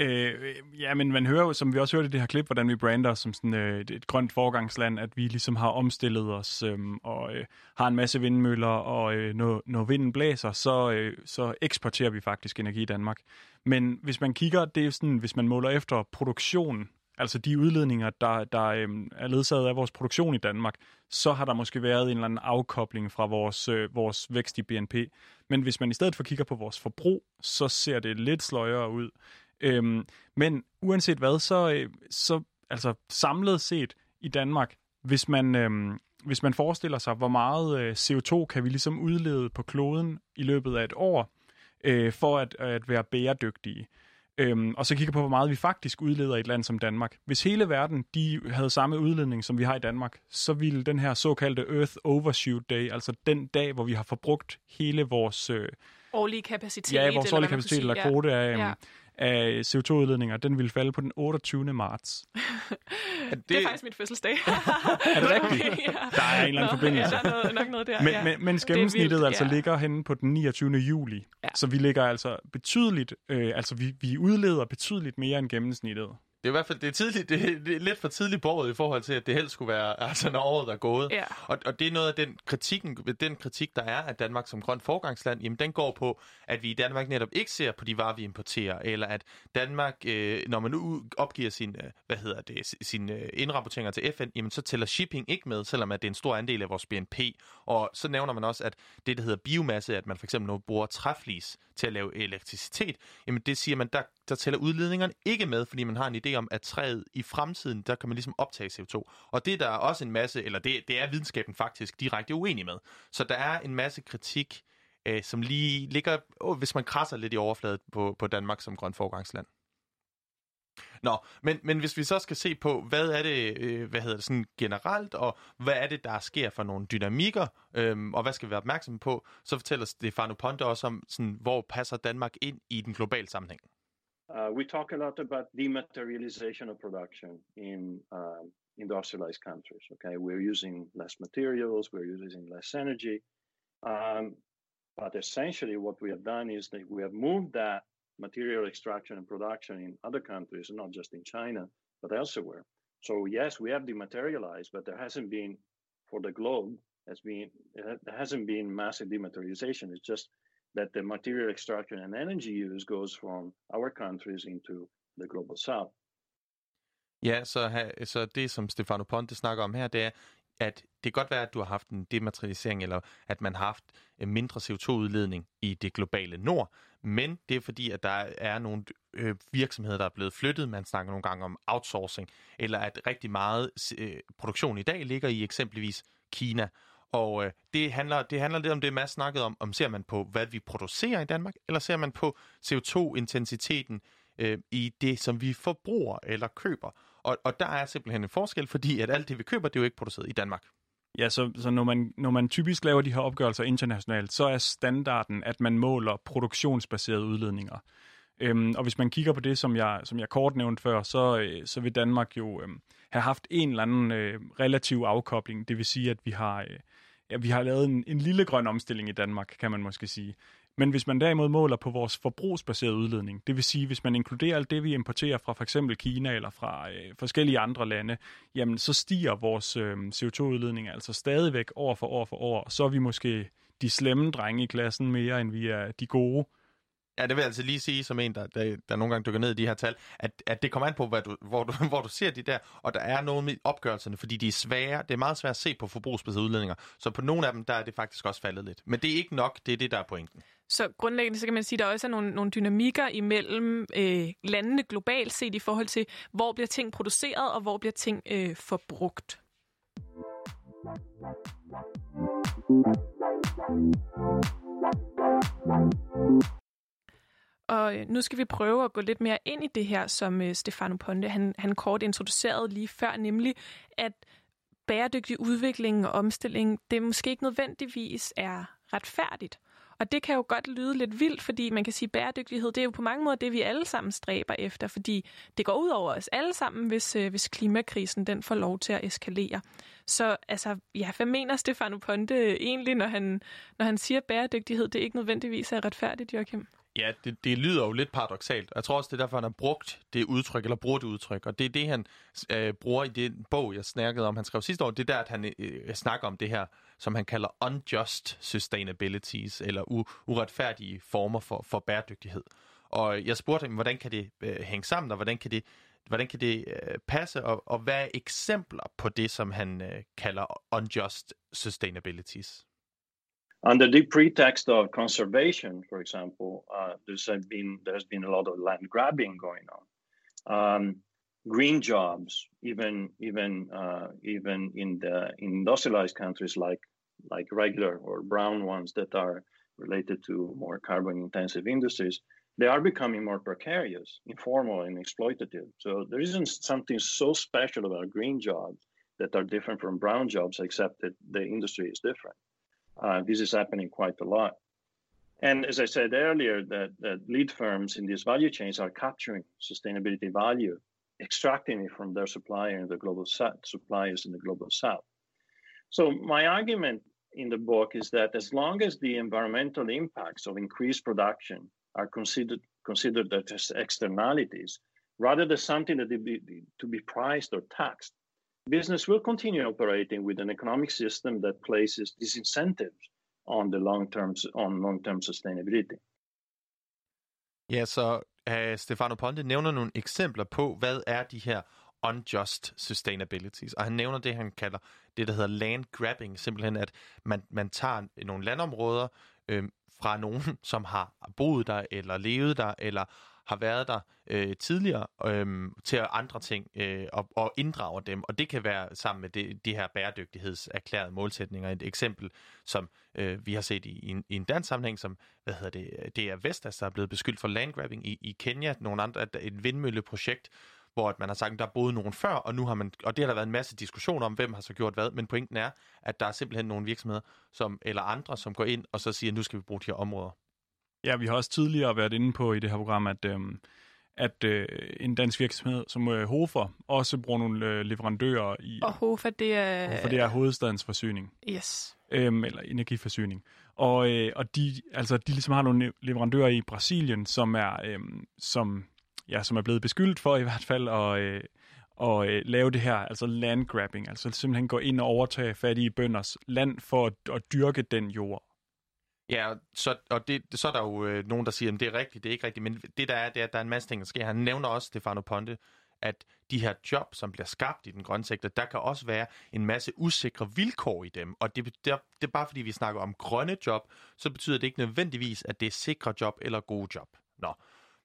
Øh, ja, men man hører jo, som vi også hørte i det her klip, hvordan vi brander som sådan øh, et grønt forgangsland, at vi ligesom har omstillet os øh, og øh, har en masse vindmøller, og øh, når, når vinden blæser, så, øh, så eksporterer vi faktisk energi i Danmark. Men hvis man kigger, det er sådan, hvis man måler efter produktion, altså de udledninger, der, der øh, er ledsaget af vores produktion i Danmark, så har der måske været en eller anden afkobling fra vores, øh, vores vækst i BNP. Men hvis man i stedet for kigger på vores forbrug, så ser det lidt sløjere ud. Øhm, men uanset hvad, så, øh, så altså samlet set i Danmark, hvis man, øhm, hvis man forestiller sig, hvor meget øh, CO2 kan vi ligesom udlede på kloden i løbet af et år, øh, for at, at være bæredygtige, øhm, og så kigger på, hvor meget vi faktisk udleder i et land som Danmark. Hvis hele verden de havde samme udledning, som vi har i Danmark, så ville den her såkaldte Earth Overshoot Day, altså den dag, hvor vi har forbrugt hele vores... Øh, årlige kapacitet. Ja, vores årlige kapacitet eller kvote af, ja. Af CO2-udledninger, den vil falde på den 28. marts. (laughs) det... det er faktisk mit fødselsdag. (laughs) er det rigtigt? (laughs) ja. Der er en eller anden Nå, forbindelse. Ja, der er noget, nok noget der. Men, ja. men, men gennemsnittet altså ja. ligger henne på den 29. juli. Ja. Så vi ligger altså betydeligt, øh, altså vi, vi udleder betydeligt mere end gennemsnittet. Det er i hvert fald det er tidligt, det er, det er lidt for tidligt på året i forhold til, at det helst skulle være, (laughs) altså når året er gået. Ja. Og, og det er noget af den, kritikken, den kritik, der er af Danmark som grønt forgangsland, jamen den går på, at vi i Danmark netop ikke ser på de varer, vi importerer, eller at Danmark, øh, når man nu opgiver sin, øh, hvad hedder det, sin øh, indrapporteringer til FN, jamen så tæller shipping ikke med, selvom at det er en stor andel af vores BNP. Og så nævner man også, at det, der hedder biomasse, at man for eksempel nu bruger træflis til at lave elektricitet, jamen det siger man, der, der tæller udledningerne ikke med, fordi man har en idé om, at træet i fremtiden, der kan man ligesom optage CO2. Og det der er også en masse, eller det, det er videnskaben faktisk direkte uenig med. Så der er en masse kritik, øh, som lige ligger, åh, hvis man krasser lidt i overfladen på, på Danmark som grønt forgangsland. Nå, men, men hvis vi så skal se på, hvad er det, øh, hvad hedder det sådan generelt, og hvad er det, der sker for nogle dynamikker, øhm, og hvad skal vi være opmærksom på, så fortæller Stefano Ponte også om, sådan, hvor passer Danmark ind i den globale sammenhæng. Uh, we talk a lot about dematerialization of production in uh, industrialized countries. Okay, we're using less materials, we're using less energy, um, but essentially what we have done is that we have moved that material extraction and production in other countries, not just in China, but elsewhere. So yes, we have dematerialized, but there hasn't been for the globe has been there hasn't been massive dematerialization. It's just that the material extraction and energy use goes from our countries into the global south. Ja, så, så det, som Stefano Ponte snakker om her, det er, at det kan godt være, at du har haft en dematerialisering, eller at man har haft mindre CO2-udledning i det globale nord, men det er fordi, at der er nogle øh, virksomheder, der er blevet flyttet. Man snakker nogle gange om outsourcing, eller at rigtig meget øh, produktion i dag ligger i eksempelvis Kina. Og øh, det, handler, det handler lidt om det, Mads snakkede om, om ser man på, hvad vi producerer i Danmark, eller ser man på CO2-intensiteten øh, i det, som vi forbruger eller køber. Og, og der er simpelthen en forskel, fordi at alt det, vi køber, det er jo ikke produceret i Danmark. Ja, så, så når, man, når man typisk laver de her opgørelser internationalt, så er standarden, at man måler produktionsbaserede udledninger. Øhm, og hvis man kigger på det, som jeg, som jeg kort nævnte før, så, øh, så vil Danmark jo øh, have haft en eller anden øh, relativ afkobling. Det vil sige, at vi har, øh, ja, vi har lavet en, en lille grøn omstilling i Danmark, kan man måske sige. Men hvis man derimod måler på vores forbrugsbaserede udledning, det vil sige, hvis man inkluderer alt det, vi importerer fra for eksempel Kina eller fra øh, forskellige andre lande, jamen så stiger vores øh, CO2-udledning altså stadigvæk år for år for år. Så er vi måske de slemme drenge i klassen mere, end vi er de gode. Ja, det vil jeg altså lige sige som en, der, der, der nogle gange dykker ned i de her tal, at, at det kommer an på, hvad du, hvor, du, (laughs) hvor du ser de der, og der er noget med opgørelserne, fordi de er svære. Det er meget svært at se på forbrugsbaserede udledninger, så på nogle af dem, der er det faktisk også faldet lidt. Men det er ikke nok, det er det, der er pointen. Så grundlæggende så kan man sige, at der også er nogle, nogle dynamikker imellem øh, landene globalt set i forhold til, hvor bliver ting produceret, og hvor bliver ting øh, forbrugt. Og øh, nu skal vi prøve at gå lidt mere ind i det her, som øh, Stefano Ponte han, han kort introducerede lige før, nemlig at bæredygtig udvikling og omstilling, det måske ikke nødvendigvis er retfærdigt. Og det kan jo godt lyde lidt vildt, fordi man kan sige, at bæredygtighed, det er jo på mange måder det, vi alle sammen stræber efter, fordi det går ud over os alle sammen, hvis, øh, hvis klimakrisen den får lov til at eskalere. Så altså, ja, hvad mener Stefano Ponte egentlig, når han, når han siger, at bæredygtighed det ikke nødvendigvis er retfærdigt, Joachim? Ja, det, det lyder jo lidt paradoxalt. Jeg tror også, det er derfor, han har brugt det udtryk, eller bruger det udtryk. Og det er det, han øh, bruger i den bog, jeg snakkede om, han skrev sidste år. Det er der, at han øh, snakker om det her, som han kalder unjust sustainabilities, eller u- uretfærdige former for, for bæredygtighed. Og jeg spurgte ham, hvordan kan det øh, hænge sammen, og hvordan kan det, hvordan kan det øh, passe, og, og hvad er eksempler på det, som han øh, kalder unjust sustainabilities? Under the pretext of conservation, for example, uh, there's been there's been a lot of land grabbing going on. Um, green jobs, even even uh, even in the industrialized countries like like regular or brown ones that are related to more carbon intensive industries, they are becoming more precarious, informal, and exploitative. So there isn't something so special about green jobs that are different from brown jobs, except that the industry is different. Uh, this is happening quite a lot. And as I said earlier, that, that lead firms in these value chains are capturing sustainability value, extracting it from their supplier in the global south, suppliers in the global south. So my argument in the book is that as long as the environmental impacts of increased production are considered considered as externalities, rather than something that be, to be priced or taxed, business will continue operating with an economic system that places disincentives on the long term on long term sustainability. Ja, så uh, Stefano Ponte nævner nogle eksempler på, hvad er de her unjust sustainabilities. Og han nævner det, han kalder det, der hedder land grabbing. Simpelthen, at man, man tager nogle landområder øh, fra nogen, som har boet der, eller levet der, eller har været der øh, tidligere øh, til andre ting øh, og, og inddrager dem. Og det kan være sammen med det, de her bæredygtighedserklærede målsætninger. Et eksempel, som øh, vi har set i, i, en, i en dansk sammenhæng, som hvad hedder det, det er Vestas, der er blevet beskyldt for landgrabbing i, i Kenya. Nogle andre, et vindmølleprojekt, hvor at man har sagt, at der boede nogen før, og nu har man, og det har der været en masse diskussion om, hvem har så gjort hvad, men pointen er, at der er simpelthen nogle virksomheder, som, eller andre, som går ind og så siger, at nu skal vi bruge de her områder. Ja, vi har også tidligere været inde på i det her program, at, øhm, at øh, en dansk virksomhed som øh, Hofer også bruger nogle øh, leverandører i... Og Hofer, det er... Hofer, det er hovedstadens forsyning. Yes. Øhm, eller energiforsyning. Og, øh, og de, altså, de ligesom har nogle leverandører i Brasilien, som er, øh, som, ja, som er blevet beskyldt for i hvert fald at, øh, at øh, lave det her, altså landgrabbing, altså simpelthen gå ind og overtage fattige bønders land for at, at dyrke den jord. Ja, så, og det, så er der jo øh, nogen, der siger, at det er rigtigt, det er ikke rigtigt, men det der er, det er, at der er en masse ting, der sker. Han nævner også, Stefano Ponte, at de her job, som bliver skabt i den grønne sektor, der kan også være en masse usikre vilkår i dem. Og det, det, det er bare fordi, vi snakker om grønne job, så betyder det ikke nødvendigvis, at det er sikre job eller gode job. Nå.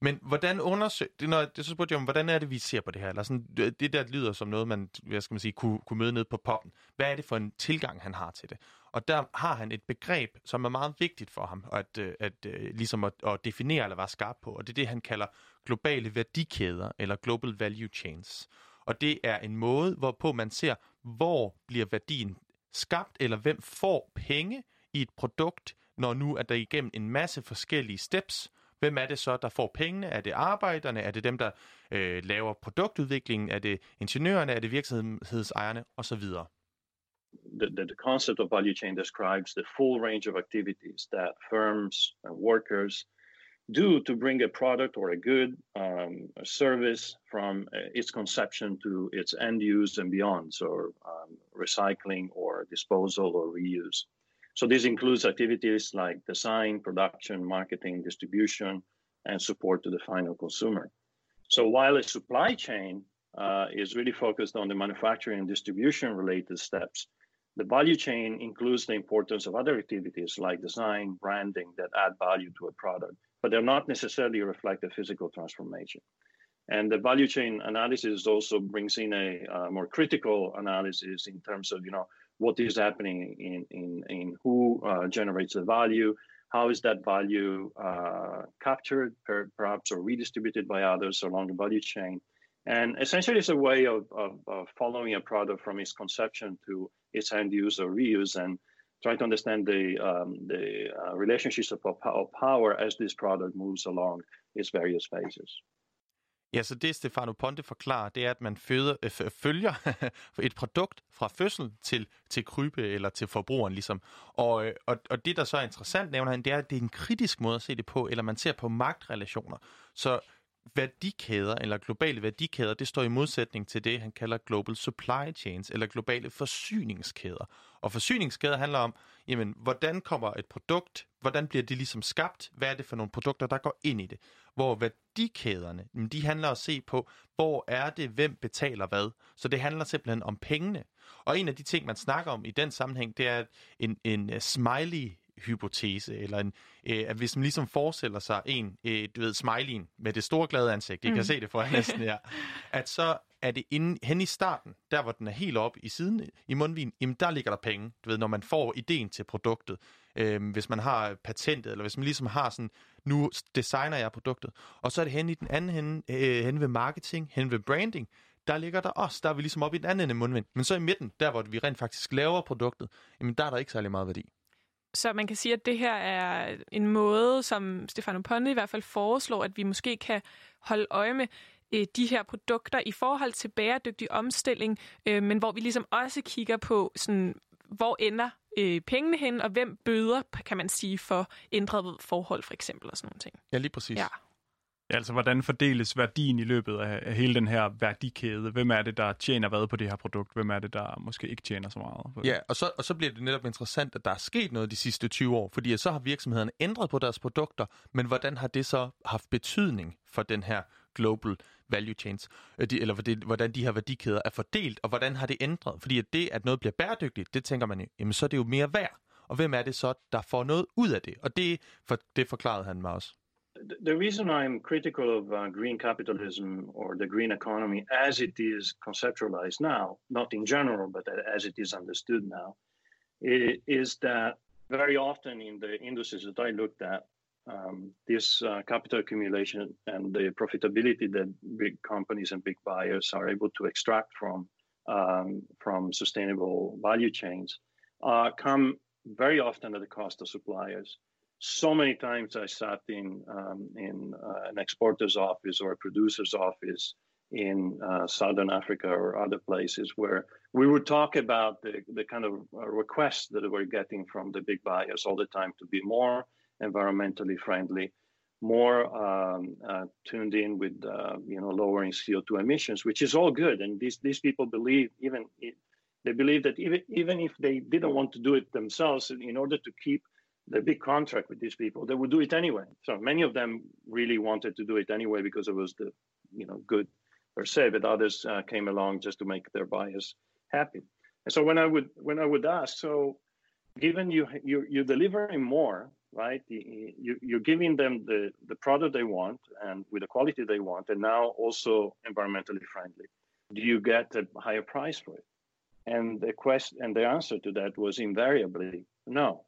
Men hvordan undersøger... Det, når, det så spurgte jeg om, hvordan er det, vi ser på det her? Eller sådan, øh, det der lyder som noget, man hvad skal man sige, kunne, kunne møde ned på poppen. Hvad er det for en tilgang, han har til det? Og der har han et begreb, som er meget vigtigt for ham, at, øh, at, øh, ligesom at, at definere eller være skarp på. Og det er det, han kalder globale værdikæder, eller global value chains. Og det er en måde, hvorpå man ser, hvor bliver værdien skabt, eller hvem får penge i et produkt, når nu er der igennem en masse forskellige steps, Hvem er det så, der får pengene? Er det arbejderne? Er det dem, der øh, laver produktudviklingen? Er det ingeniørerne? Er det virksomhedsejerne? Og så videre. The, the, the concept of value chain describes the full range of activities that firms and workers do to bring a product or a good um, a service from uh, its conception to its end use and beyond, so um, recycling or disposal or reuse. So this includes activities like design, production, marketing, distribution, and support to the final consumer. So while a supply chain uh, is really focused on the manufacturing and distribution related steps, the value chain includes the importance of other activities like design, branding that add value to a product, but they're not necessarily reflect a physical transformation. And the value chain analysis also brings in a more critical analysis in terms of, you know, what is happening in, in, in who uh, generates the value, how is that value uh, captured per, perhaps or redistributed by others along the value chain. And essentially it's a way of, of, of following a product from its conception to its end use or reuse and try to understand the, um, the uh, relationships of, of power as this product moves along its various phases. Ja, så det Stefano Ponte forklarer, det er, at man føder, øh, følger (laughs) et produkt fra fødsel til, til krybe eller til forbrugeren. Ligesom. Og, øh, og, og det, der så er interessant, nævner han, det er, at det er en kritisk måde at se det på, eller man ser på magtrelationer. Så værdikæder eller globale værdikæder, det står i modsætning til det, han kalder global supply chains eller globale forsyningskæder. Og forsyningskæder handler om, jamen, hvordan kommer et produkt, hvordan bliver det ligesom skabt, hvad er det for nogle produkter, der går ind i det. Hvor værdikæderne, jamen, de handler at se på, hvor er det, hvem betaler hvad. Så det handler simpelthen om pengene. Og en af de ting, man snakker om i den sammenhæng, det er en, en øh, smiley hypotese, eller en, øh, at hvis man ligesom forestiller sig en, øh, du ved, smileyen med det store glade ansigt, I mm. kan se det for næsten her, (laughs) at så er det inde, hen i starten, der hvor den er helt op i siden i mundvin, jamen der ligger der penge, du ved, når man får ideen til produktet. Øh, hvis man har patentet, eller hvis man ligesom har sådan, nu designer jeg produktet. Og så er det hen i den anden hen, øh, hen ved marketing, hen ved branding, der ligger der også, der er vi ligesom op i den anden ende mundvind. Men så i midten, der hvor vi rent faktisk laver produktet, jamen der er der ikke særlig meget værdi. Så man kan sige, at det her er en måde, som Stefano Ponte i hvert fald foreslår, at vi måske kan holde øje med øh, de her produkter i forhold til bæredygtig omstilling, øh, men hvor vi ligesom også kigger på, sådan, hvor ender øh, pengene hen, og hvem bøder, kan man sige, for ændrede forhold for eksempel og sådan nogle ting. Ja, lige præcis. Ja. Ja, altså, hvordan fordeles værdien i løbet af, af hele den her værdikæde? Hvem er det, der tjener hvad på det her produkt? Hvem er det, der måske ikke tjener så meget? På det? Ja, og så, og så bliver det netop interessant, at der er sket noget de sidste 20 år, fordi så har virksomhederne ændret på deres produkter, men hvordan har det så haft betydning for den her global value chains, øh, eller hvordan de her værdikæder er fordelt, og hvordan har det ændret? Fordi at det, at noget bliver bæredygtigt, det tænker man jo, jamen så er det jo mere værd. Og hvem er det så, der får noget ud af det? Og det, for, det forklarede han mig også. The reason I'm critical of uh, green capitalism or the green economy as it is conceptualized now, not in general, but as it is understood now, is that very often in the industries that I looked at, um, this uh, capital accumulation and the profitability that big companies and big buyers are able to extract from um, from sustainable value chains uh, come very often at the cost of suppliers so many times I sat in um, in uh, an exporter's office or a producer's office in uh, Southern Africa or other places where we would talk about the, the kind of uh, requests that we're getting from the big buyers all the time to be more environmentally friendly, more um, uh, tuned in with uh, you know lowering CO2 emissions, which is all good. And these these people believe even they believe that even even if they didn't want to do it themselves, in order to keep the big contract with these people, they would do it anyway. So many of them really wanted to do it anyway because it was the, you know, good per se. But others uh, came along just to make their buyers happy. And so when I would when I would ask, so given you you you're delivering more, right? You you're giving them the the product they want and with the quality they want, and now also environmentally friendly. Do you get a higher price for it? And the question and the answer to that was invariably no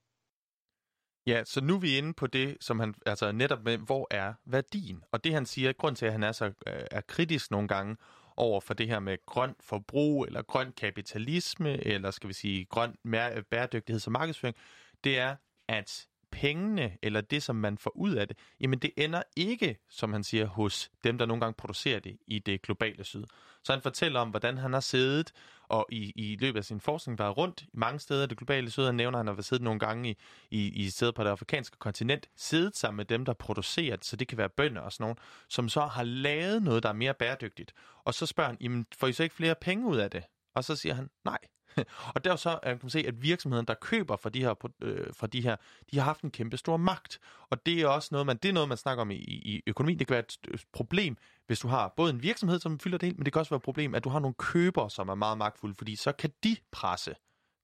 Ja, så nu er vi inde på det, som han, altså netop med, hvor er værdien? Og det han siger, grund til, at han er så øh, er kritisk nogle gange over for det her med grøn forbrug, eller grøn kapitalisme, eller skal vi sige grøn bæredygtighed som markedsføring, det er, at pengene, eller det, som man får ud af det, jamen det ender ikke, som han siger, hos dem, der nogle gange producerer det i det globale syd. Så han fortæller om, hvordan han har siddet og i, i løbet af sin forskning været rundt i mange steder i det globale syd. Han nævner, at han har været siddet nogle gange i, i, i steder på det afrikanske kontinent, siddet sammen med dem, der producerer det, så det kan være bønder og sådan nogen, som så har lavet noget, der er mere bæredygtigt. Og så spørger han, jamen får I så ikke flere penge ud af det? Og så siger han, nej, (laughs) og der så, øh, kan man se, at virksomheden, der køber fra de her, øh, fra de her, de har haft en kæmpe stor magt. Og det er også noget, man, det er noget, man snakker om i, i økonomi. Det kan være et problem, hvis du har både en virksomhed, som fylder det hele, men det kan også være et problem, at du har nogle købere, som er meget magtfulde, fordi så kan de presse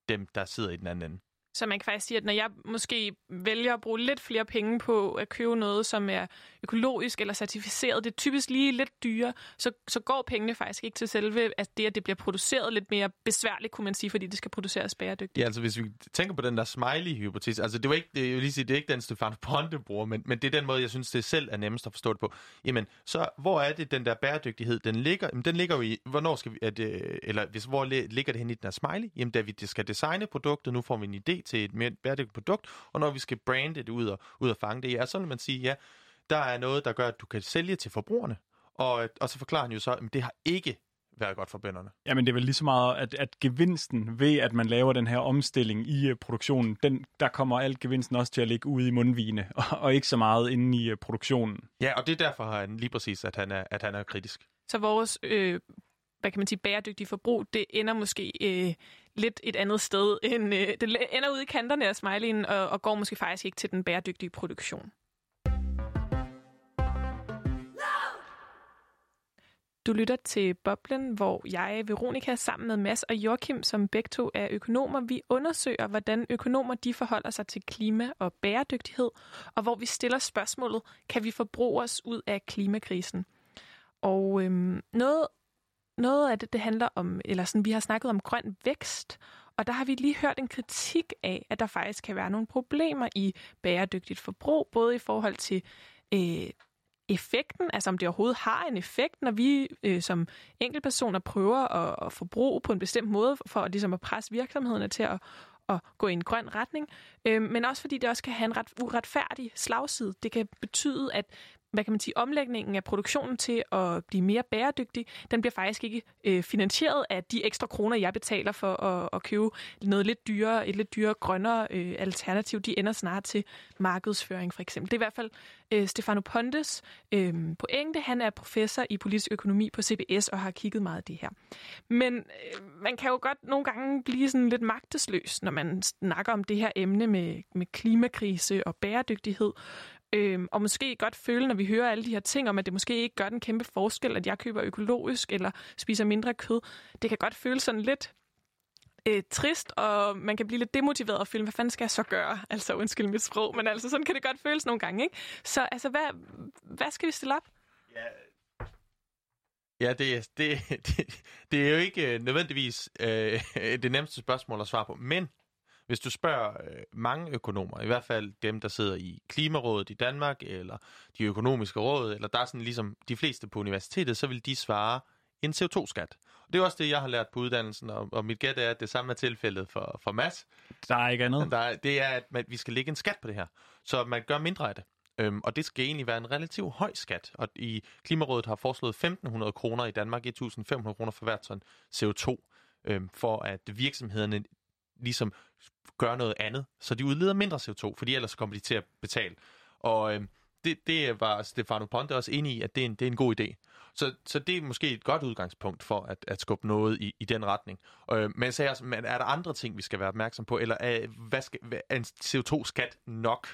dem, der sidder i den anden ende. Så man kan faktisk sige, at når jeg måske vælger at bruge lidt flere penge på at købe noget, som er økologisk eller certificeret, det er typisk lige lidt dyre, så, så går pengene faktisk ikke til selve at det, at det bliver produceret lidt mere besværligt, kunne man sige, fordi det skal produceres bæredygtigt. Ja, altså hvis vi tænker på den der smiley-hypotese, altså det var ikke, det, jeg vil lige sige, det er ikke den Stefan Ponte bruger, men, men det er den måde, jeg synes, det selv er nemmest at forstå det på. Jamen, så hvor er det, den der bæredygtighed, den ligger? Jamen, den ligger jo i, hvornår skal vi, at, øh, eller hvis, hvor ligger det hen i den her smiley? Jamen, da vi skal designe produktet, nu får vi en idé til et mere bæredygtigt produkt, og når vi skal brande det ud og, ud og fange det, ja, så vil man sige, ja, der er noget, der gør, at du kan sælge til forbrugerne. Og, og så forklarer han jo så, at det har ikke været godt for bønderne. Jamen det er vel lige så meget, at, at gevinsten ved, at man laver den her omstilling i uh, produktionen, den, der kommer alt gevinsten også til at ligge ude i mundvine, (laughs) og, og ikke så meget inde i uh, produktionen. Ja, og det er derfor han lige præcis, at han er, at han er kritisk. Så vores øh, hvad kan man sige, bæredygtige forbrug, det ender måske øh, lidt et andet sted. End, øh, det ender ude i kanterne af smileyen, og, og går måske faktisk ikke til den bæredygtige produktion. Du lytter til Boblen, hvor jeg, Veronika, sammen med Mads og Joachim, som begge to er økonomer, vi undersøger, hvordan økonomer de forholder sig til klima og bæredygtighed, og hvor vi stiller spørgsmålet, kan vi forbruge os ud af klimakrisen? Og øhm, noget noget af det, det handler om, eller sådan, vi har snakket om grøn vækst, og der har vi lige hørt en kritik af, at der faktisk kan være nogle problemer i bæredygtigt forbrug, både i forhold til øh, effekten, altså om det overhovedet har en effekt, når vi øh, som enkeltpersoner prøver at, at forbruge på en bestemt måde, for at, ligesom at presse virksomhederne til at, at gå i en grøn retning, øh, men også fordi det også kan have en ret uretfærdig slagside. Det kan betyde, at hvad kan man sige, omlægningen af produktionen til at blive mere bæredygtig, den bliver faktisk ikke øh, finansieret af de ekstra kroner, jeg betaler for at, at købe noget lidt dyrere, et lidt dyrere, grønnere øh, alternativ. De ender snart til markedsføring, for eksempel. Det er i hvert fald øh, Stefano Pontes øh, pointe. Han er professor i politisk økonomi på CBS og har kigget meget af det her. Men øh, man kan jo godt nogle gange blive sådan lidt magtesløs, når man snakker om det her emne med, med klimakrise og bæredygtighed. Øhm, og måske godt føle, når vi hører alle de her ting om, at det måske ikke gør den kæmpe forskel, at jeg køber økologisk eller spiser mindre kød. Det kan godt føles sådan lidt øh, trist, og man kan blive lidt demotiveret og føle, hvad fanden skal jeg så gøre? (laughs) Altså, undskyld mit sprog, men altså, sådan kan det godt føles nogle gange, ikke? Så altså, hvad, hvad skal vi stille op? Ja, Ja, det, det, (laughs) det, det er jo ikke øh, nødvendigvis øh, (laughs) det nemmeste spørgsmål at svare på, men hvis du spørger øh, mange økonomer, i hvert fald dem, der sidder i Klimarådet i Danmark, eller de økonomiske råd, eller der er sådan ligesom de fleste på universitetet, så vil de svare en CO2-skat. Og det er også det, jeg har lært på uddannelsen, og, og mit gæt er, at det samme er tilfældet for, for Mads. Der er ikke andet. Der, det er, at man, vi skal lægge en skat på det her, så man gør mindre af det. Øhm, og det skal egentlig være en relativt høj skat. Og i Klimarådet har foreslået 1.500 kroner i Danmark, 1.500 kroner for hvert ton CO2, øhm, for at virksomhederne ligesom gøre noget andet, så de udleder mindre CO2, fordi ellers kommer de til at betale. Og øh, det, det var Stefano Ponte også enig i, at det er en, det er en god idé. Så, så det er måske et godt udgangspunkt for at, at skubbe noget i, i den retning. Øh, men jeg sagde også, men er der andre ting, vi skal være opmærksom på, eller er, hvad skal, er en CO2-skat nok?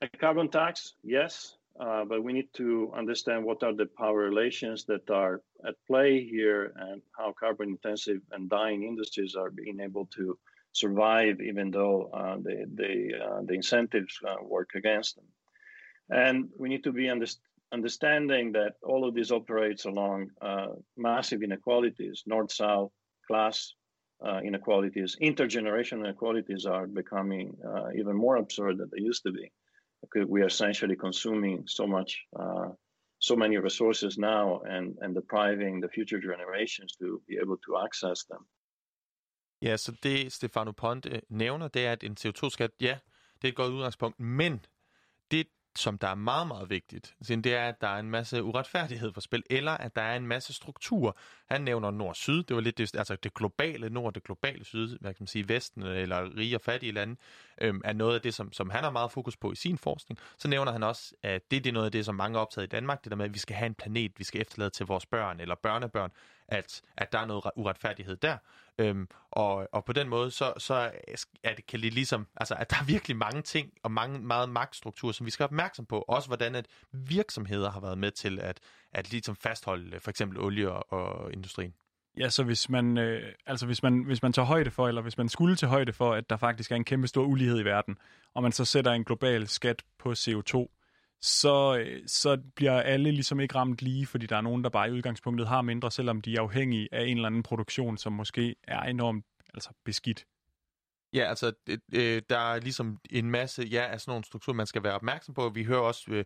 A carbon tax, yes, uh, but we need to understand what are the power relations that are at play here and how carbon intensive and dying industries are being able to survive even though uh, the, the, uh, the incentives uh, work against them. And we need to be underst- understanding that all of this operates along uh, massive inequalities, north-south class uh, inequalities, intergenerational inequalities are becoming even more absurd than they used to be. We are essentially consuming so much so many resources now and, and depriving the future generations to be able to access them. Ja, så det Stefano Ponte øh, nævner, det er, at en CO2-skat, ja, det er et godt udgangspunkt, men det, som der er meget, meget vigtigt, det er, at der er en masse uretfærdighed for spil, eller at der er en masse struktur. Han nævner nord-syd, det var lidt det, altså det globale nord, det globale syd, hvad kan man sige, vesten øh, eller rige og fattige lande, øhm, er noget af det, som, som han har meget fokus på i sin forskning. Så nævner han også, at det, det er noget af det, som mange er optaget i Danmark, det der med, at vi skal have en planet, vi skal efterlade til vores børn eller børnebørn, at, at der er noget uretfærdighed der. Øhm, og, og på den måde, så, så er det, kan det ligesom, altså, at der er virkelig mange ting og mange, meget magtstrukturer, som vi skal være opmærksom på. Også hvordan at virksomheder har været med til at, at ligesom fastholde for eksempel olie- og, og industrien. Ja, så hvis man, øh, altså hvis man, hvis man tager højde for, eller hvis man skulle tage højde for, at der faktisk er en kæmpe stor ulighed i verden, og man så sætter en global skat på CO2, så, så bliver alle ligesom ikke ramt lige, fordi der er nogen, der bare i udgangspunktet har mindre, selvom de er afhængige af en eller anden produktion, som måske er enormt altså beskidt. Ja, altså, øh, der er ligesom en masse ja, af sådan nogle strukturer, man skal være opmærksom på. Vi hører også, øh,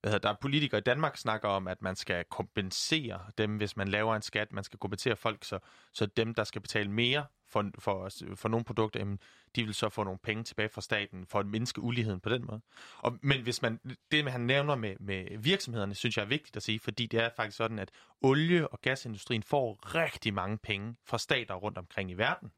hvad hedder, der er politikere i Danmark, snakker om, at man skal kompensere dem, hvis man laver en skat. Man skal kompensere folk, så, så dem, der skal betale mere for, for, for nogle produkter, jamen, de vil så få nogle penge tilbage fra staten for at mindske uligheden på den måde. Og, men hvis man, det, han nævner med, med virksomhederne, synes jeg er vigtigt at sige, fordi det er faktisk sådan, at olie- og gasindustrien får rigtig mange penge fra stater rundt omkring i verden.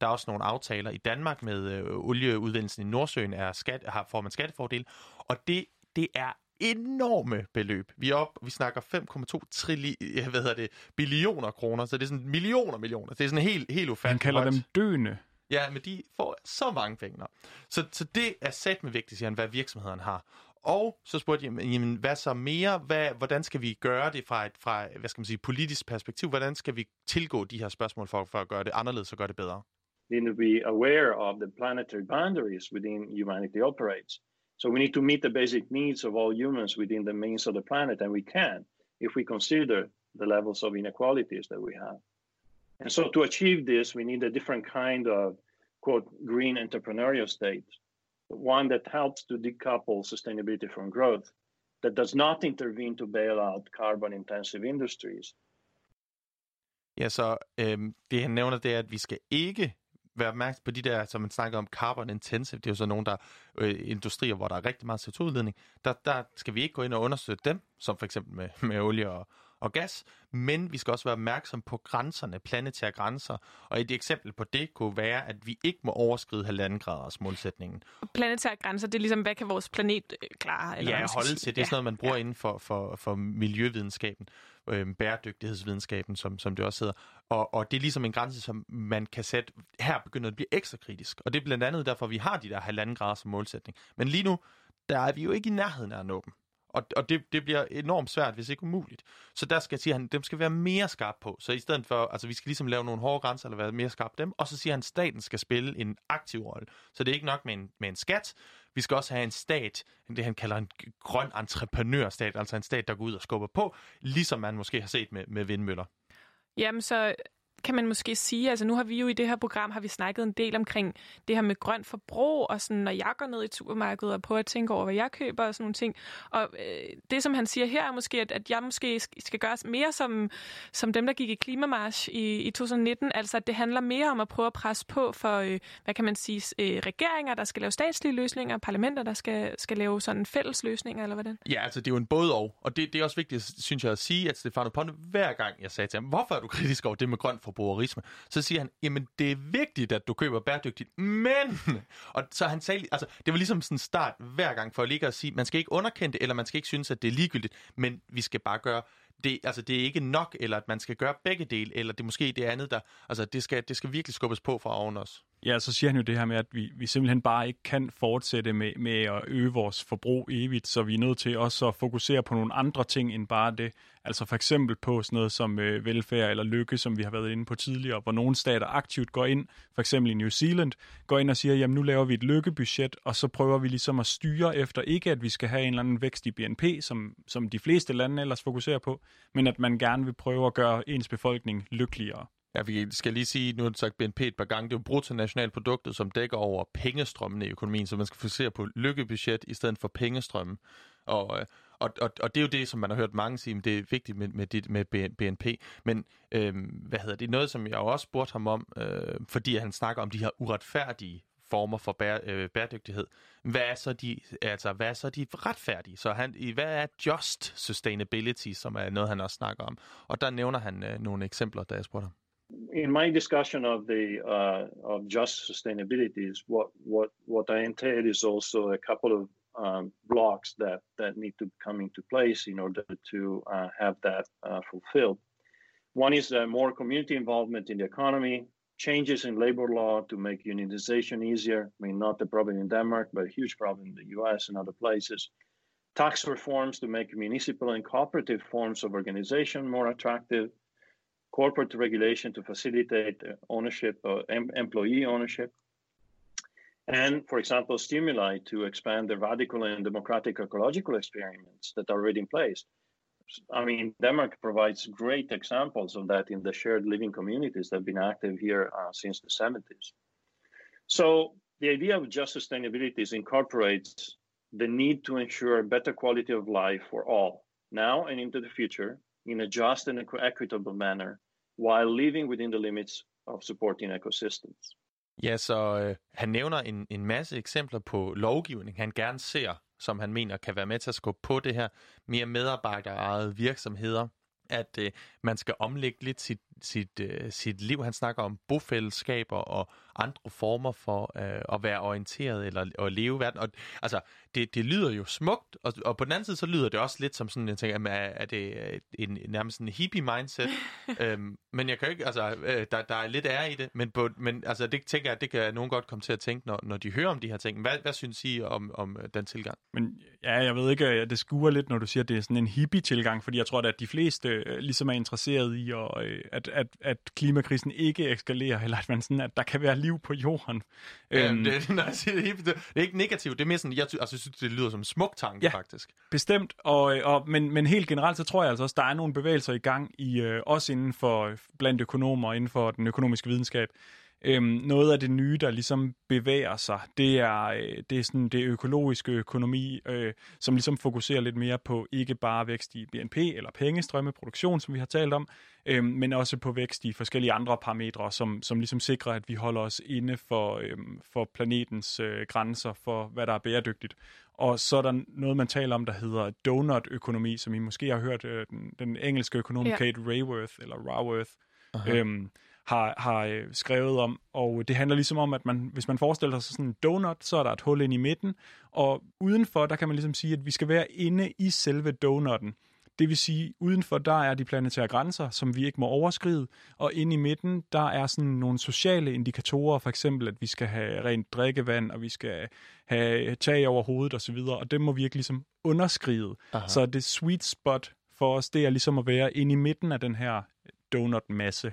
Der er også nogle aftaler i Danmark med øh, olieudvindelsen i Nordsøen, er skat, har, får man skattefordel, og det, det er enorme beløb. Vi er op, vi snakker 5,2 trilli, hvad hedder det, billioner kroner, så det er sådan millioner millioner. Det er sådan helt, helt ufatteligt. Han kalder dem døende. Ja, men de får så mange penge. Så, så det er sat med vigtigt, siger han, hvad virksomhederne har. Og så spurgte jeg, jamen, hvad så mere? Hvad, hvordan skal vi gøre det fra et fra, hvad skal man sige, politisk perspektiv? Hvordan skal vi tilgå de her spørgsmål for, for at gøre det anderledes og gøre det bedre? Need to be aware of the planetary boundaries within humanity operates. So we need to meet the basic needs of all humans within the means of the planet, and we can if we consider the levels of inequalities that we have. And so to achieve this, we need a different kind of quote green entrepreneurial state, one that helps to decouple sustainability from growth, that does not intervene to bail out carbon intensive industries. Ja, så øhm, det han nævner, det er, at vi skal ikke være opmærksom på de der, som man snakker om, carbon intensive. Det er jo så nogle der øh, industrier, hvor der er rigtig meget CO2-udledning. Der, der skal vi ikke gå ind og understøtte dem, som for eksempel med, (laughs) med olie og, og gas, men vi skal også være opmærksom på grænserne, planetære grænser. Og et eksempel på det kunne være, at vi ikke må overskride halvanden graders målsætningen. Planetære grænser, det er ligesom, hvad kan vores planet øh, klare? Eller ja, holde til. Det er sådan noget, man bruger ja. inden for, for, for miljøvidenskaben, øh, bæredygtighedsvidenskaben, som, som det også hedder. Og, og det er ligesom en grænse, som man kan sætte. Her begynder det at blive ekstra kritisk. Og det er blandt andet derfor, vi har de der halvanden grader som målsætning. Men lige nu, der er vi jo ikke i nærheden af at nå dem. Og, og det, det bliver enormt svært, hvis ikke umuligt. Så der skal sige han, dem skal være mere skarp på. Så i stedet for, altså vi skal ligesom lave nogle hårde grænser, eller være mere skarp på dem. Og så siger han, at staten skal spille en aktiv rolle. Så det er ikke nok med en, med en skat. Vi skal også have en stat, det han kalder en grøn entreprenørstat, altså en stat, der går ud og skubber på, ligesom man måske har set med, med vindmøller. Jamen, så kan man måske sige, altså nu har vi jo i det her program, har vi snakket en del omkring det her med grønt forbrug, og sådan, når jeg går ned i supermarkedet og prøver at tænke over, hvad jeg køber og sådan nogle ting. Og øh, det, som han siger her, er måske, at, at jeg måske skal gøre mere som, som dem, der gik i klimamarsch i, i 2019. Altså, at det handler mere om at prøve at presse på for, øh, hvad kan man sige, øh, regeringer, der skal lave statslige løsninger, parlamenter, der skal, skal lave sådan fælles løsninger, eller hvordan? Ja, altså det er jo en både og, og det, det er også vigtigt, synes jeg, at sige, at Stefano Ponte, hver gang jeg sagde til ham, hvorfor er du kritisk over det med grønt forbrugerisme, så siger han, jamen det er vigtigt, at du køber bæredygtigt, men... (laughs) Og så han sagde, altså det var ligesom sådan en start hver gang for at ligge og sige, man skal ikke underkende det, eller man skal ikke synes, at det er ligegyldigt, men vi skal bare gøre det, altså, det er ikke nok, eller at man skal gøre begge dele, eller det er måske det andet, der... Altså, det skal, det skal virkelig skubbes på fra oven også. Ja, så siger han jo det her med, at vi, vi simpelthen bare ikke kan fortsætte med, med at øge vores forbrug evigt, så vi er nødt til også at fokusere på nogle andre ting end bare det. Altså for eksempel på sådan noget som øh, velfærd eller lykke, som vi har været inde på tidligere, hvor nogle stater aktivt går ind, for eksempel i New Zealand, går ind og siger, jamen nu laver vi et lykkebudget, og så prøver vi ligesom at styre efter ikke, at vi skal have en eller anden vækst i BNP, som, som de fleste lande ellers fokuserer på, men at man gerne vil prøve at gøre ens befolkning lykkeligere. Ja, vi skal lige sige, nu har du sagt BNP et par gange, det er jo bruttonationalproduktet, som dækker over pengestrømmene i økonomien, så man skal fokusere på lykkebudget i stedet for pengestrømmen. Og, øh, og, og, og det er jo det, som man har hørt mange sige, men det er vigtigt med, med, dit, med BNP. Men øhm, hvad hedder det? Noget, som jeg også spurgte ham om, øh, fordi han snakker om de her uretfærdige former for bære, øh, bæredygtighed. Hvad er så de, altså, hvad er så de retfærdige? Så han, hvad er just sustainability, som er noget, han også snakker om? Og der nævner han øh, nogle eksempler, da jeg spurgte ham. In my discussion of the uh, of just sustainability is what what what I entail is also a couple of um, blocks that that need to come into place in order to uh, have that uh, fulfilled. One is uh, more community involvement in the economy, changes in labor law to make unionization easier. I mean, not a problem in Denmark, but a huge problem in the US and other places. Tax reforms to make municipal and cooperative forms of organization more attractive. Corporate regulation to facilitate ownership, uh, em- employee ownership. And, for example, stimuli to expand the radical and democratic ecological experiments that are already in place. I mean, Denmark provides great examples of that in the shared living communities that have been active here uh, since the 70s. So the idea of just sustainability is incorporates the need to ensure better quality of life for all, now and into the future, in a just and equitable manner, while living within the limits of supporting ecosystems. Ja, så øh, han nævner en, en masse eksempler på lovgivning, han gerne ser, som han mener kan være med til at skubbe på det her mere medarbejderejede virksomheder at øh, man skal omlægge lidt sit, sit, øh, sit liv. Han snakker om bofællesskaber og andre former for øh, at være orienteret eller at leve i verden. Og, altså, det, det lyder jo smukt, og, og på den anden side, så lyder det også lidt som sådan, jeg tænker, er, er det en, nærmest en hippie-mindset? (laughs) øhm, men jeg kan ikke, altså, øh, der, der er lidt ære i det, men, på, men altså, det tænker jeg, det kan nogen godt komme til at tænke, når, når de hører om de her ting. Hvad, hvad synes I om, om øh, den tilgang? Men ja, jeg ved ikke, øh, det skuer lidt, når du siger, at det er sådan en hippie-tilgang, fordi jeg tror, at de fleste øh, ligesom er interesseret i, øh, at, at, at klimakrisen ikke eskalerer, eller at, man sådan, at der kan være liv på jorden. Øhm, øhm, det, (laughs) siger det, hippie, det, det er ikke negativt, det er mere sådan, jeg, altså, synes, det lyder som en smuk tanke, ja, faktisk. bestemt. Og, og, men, men helt generelt, så tror jeg altså også, der er nogle bevægelser i gang, i øh, også inden for blandt økonomer, inden for den økonomiske videnskab. Øhm, noget af det nye, der ligesom bevæger sig, det er, øh, det er sådan det økologiske økonomi, øh, som ligesom fokuserer lidt mere på ikke bare vækst i BNP eller pengestrømme, produktion, som vi har talt om, øh, men også på vækst i forskellige andre parametre, som, som ligesom sikrer, at vi holder os inde for, øh, for planetens øh, grænser for, hvad der er bæredygtigt. Og så er der noget, man taler om, der hedder donut-økonomi, som I måske har hørt øh, den, den engelske økonom ja. Kate Rayworth, eller Raworth, øhm, har, har øh, skrevet om. Og det handler ligesom om, at man, hvis man forestiller sig sådan en donut, så er der et hul ind i midten, og udenfor, der kan man ligesom sige, at vi skal være inde i selve donutten. Det vil sige, udenfor der er de planetære grænser, som vi ikke må overskride, og inde i midten, der er sådan nogle sociale indikatorer, for eksempel, at vi skal have rent drikkevand, og vi skal have tag over hovedet osv., og, og det må vi ikke ligesom underskride. Aha. Så det sweet spot for os, det er ligesom at være inde i midten af den her donut-masse.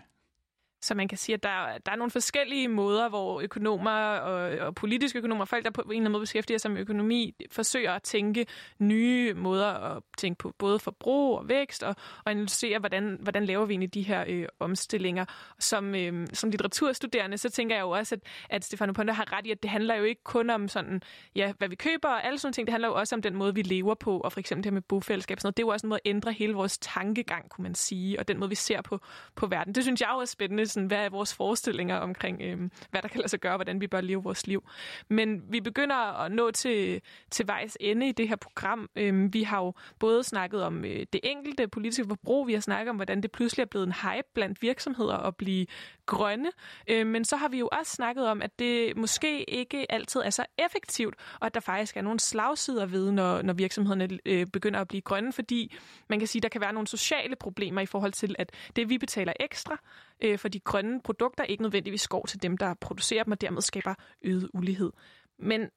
Så man kan sige, at der, der er nogle forskellige måder, hvor økonomer og, og politiske økonomer, folk, der på en eller anden måde beskæftiger sig med økonomi, forsøger at tænke nye måder at tænke på både forbrug og vækst, og, og analysere, hvordan, hvordan laver vi egentlig de her øh, omstillinger. Som, øh, som litteraturstuderende, så tænker jeg jo også, at, at Stefano Ponte har ret i, at det handler jo ikke kun om sådan, ja, hvad vi køber og alle sådan ting, det handler jo også om den måde, vi lever på, og for eksempel det her med bofællesskab, sådan noget. det er jo også en måde at ændre hele vores tankegang, kunne man sige, og den måde, vi ser på, på verden. Det synes jeg også er spændende, sådan, hvad er vores forestillinger omkring, øh, hvad der kan lade sig gøre, hvordan vi bør leve vores liv. Men vi begynder at nå til, til vejs ende i det her program. Øh, vi har jo både snakket om øh, det enkelte politiske forbrug, vi har snakket om, hvordan det pludselig er blevet en hype blandt virksomheder at blive grønne, øh, men så har vi jo også snakket om, at det måske ikke altid er så effektivt, og at der faktisk er nogle slagsider ved, når, når virksomhederne øh, begynder at blive grønne, fordi man kan sige, at der kan være nogle sociale problemer i forhold til, at det vi betaler ekstra, øh, for de grønne produkter ikke nødvendigvis går til dem, der producerer dem, og dermed skaber øget ulighed. Men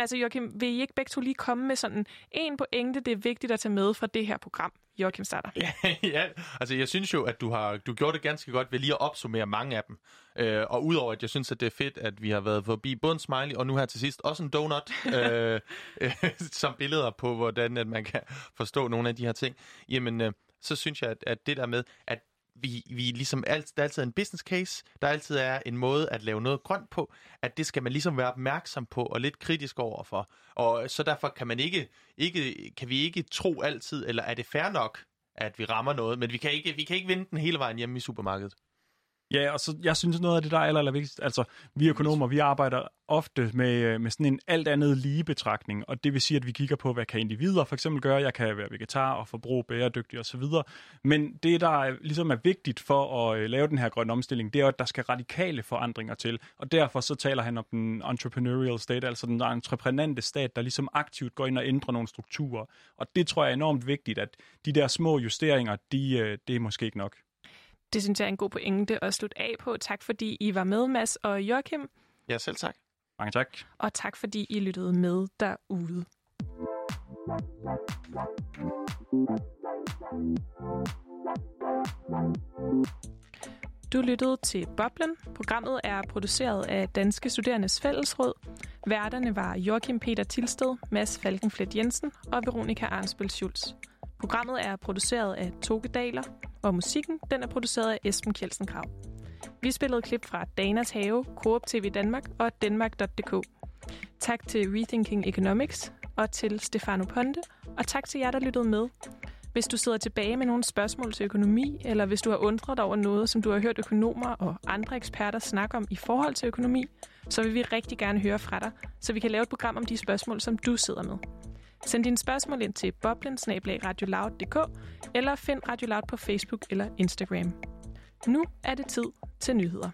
altså Joachim, vil I ikke begge to lige komme med sådan en pointe, det er vigtigt at tage med fra det her program? Joachim starter. (laughs) Ja, ja, altså jeg synes jo, at du har du gjort det ganske godt ved lige at opsummere mange af dem. Øh, og udover at jeg synes, at det er fedt, at vi har været forbi både en smiley, og nu her til sidst også en donut, (laughs) øh, øh, (laughs) som billeder på, hvordan at man kan forstå nogle af de her ting, jamen øh, så synes jeg, at, at det der med, at vi, vi ligesom alt, der er altid en business case, der altid er en måde at lave noget grønt på, at det skal man ligesom være opmærksom på og lidt kritisk overfor. Og så derfor kan man ikke, ikke kan vi ikke tro altid, eller er det fair nok, at vi rammer noget, men vi kan ikke, vi kan ikke vinde den hele vejen hjemme i supermarkedet. Ja, og så jeg synes noget af det, der er aller, aller vigtigst, altså vi økonomer, vi arbejder ofte med, øh, med sådan en alt andet lige betragtning, og det vil sige, at vi kigger på, hvad kan individer for eksempel gøre, jeg kan være vegetar og forbruge bæredygtig osv., men det, der er, ligesom er vigtigt for at øh, lave den her grønne omstilling, det er, at der skal radikale forandringer til, og derfor så taler han om den entrepreneurial state, altså den entreprenante stat, der ligesom aktivt går ind og ændrer nogle strukturer, og det tror jeg er enormt vigtigt, at de der små justeringer, de, øh, det er måske ikke nok. Det synes jeg er en god pointe at slutte af på. Tak fordi I var med, Mads og Joachim. Ja, selv tak. Mange tak. Og tak fordi I lyttede med derude. Du lyttede til Boblen. Programmet er produceret af Danske Studerendes Fællesråd. Værterne var Joachim Peter Tilsted, Mads Falkenflet Jensen og Veronika Arnsbøl Schulz. Programmet er produceret af Toge Daler, og musikken den er produceret af Esben Kjeldsen Krav. Vi spillede klip fra Danas Have, Coop TV Danmark og Danmark.dk. Tak til Rethinking Economics og til Stefano Ponte, og tak til jer, der lyttede med. Hvis du sidder tilbage med nogle spørgsmål til økonomi, eller hvis du har undret dig over noget, som du har hørt økonomer og andre eksperter snakke om i forhold til økonomi, så vil vi rigtig gerne høre fra dig, så vi kan lave et program om de spørgsmål, som du sidder med. Send dine spørgsmål ind til boblen eller find Radio Loud på Facebook eller Instagram. Nu er det tid til nyheder.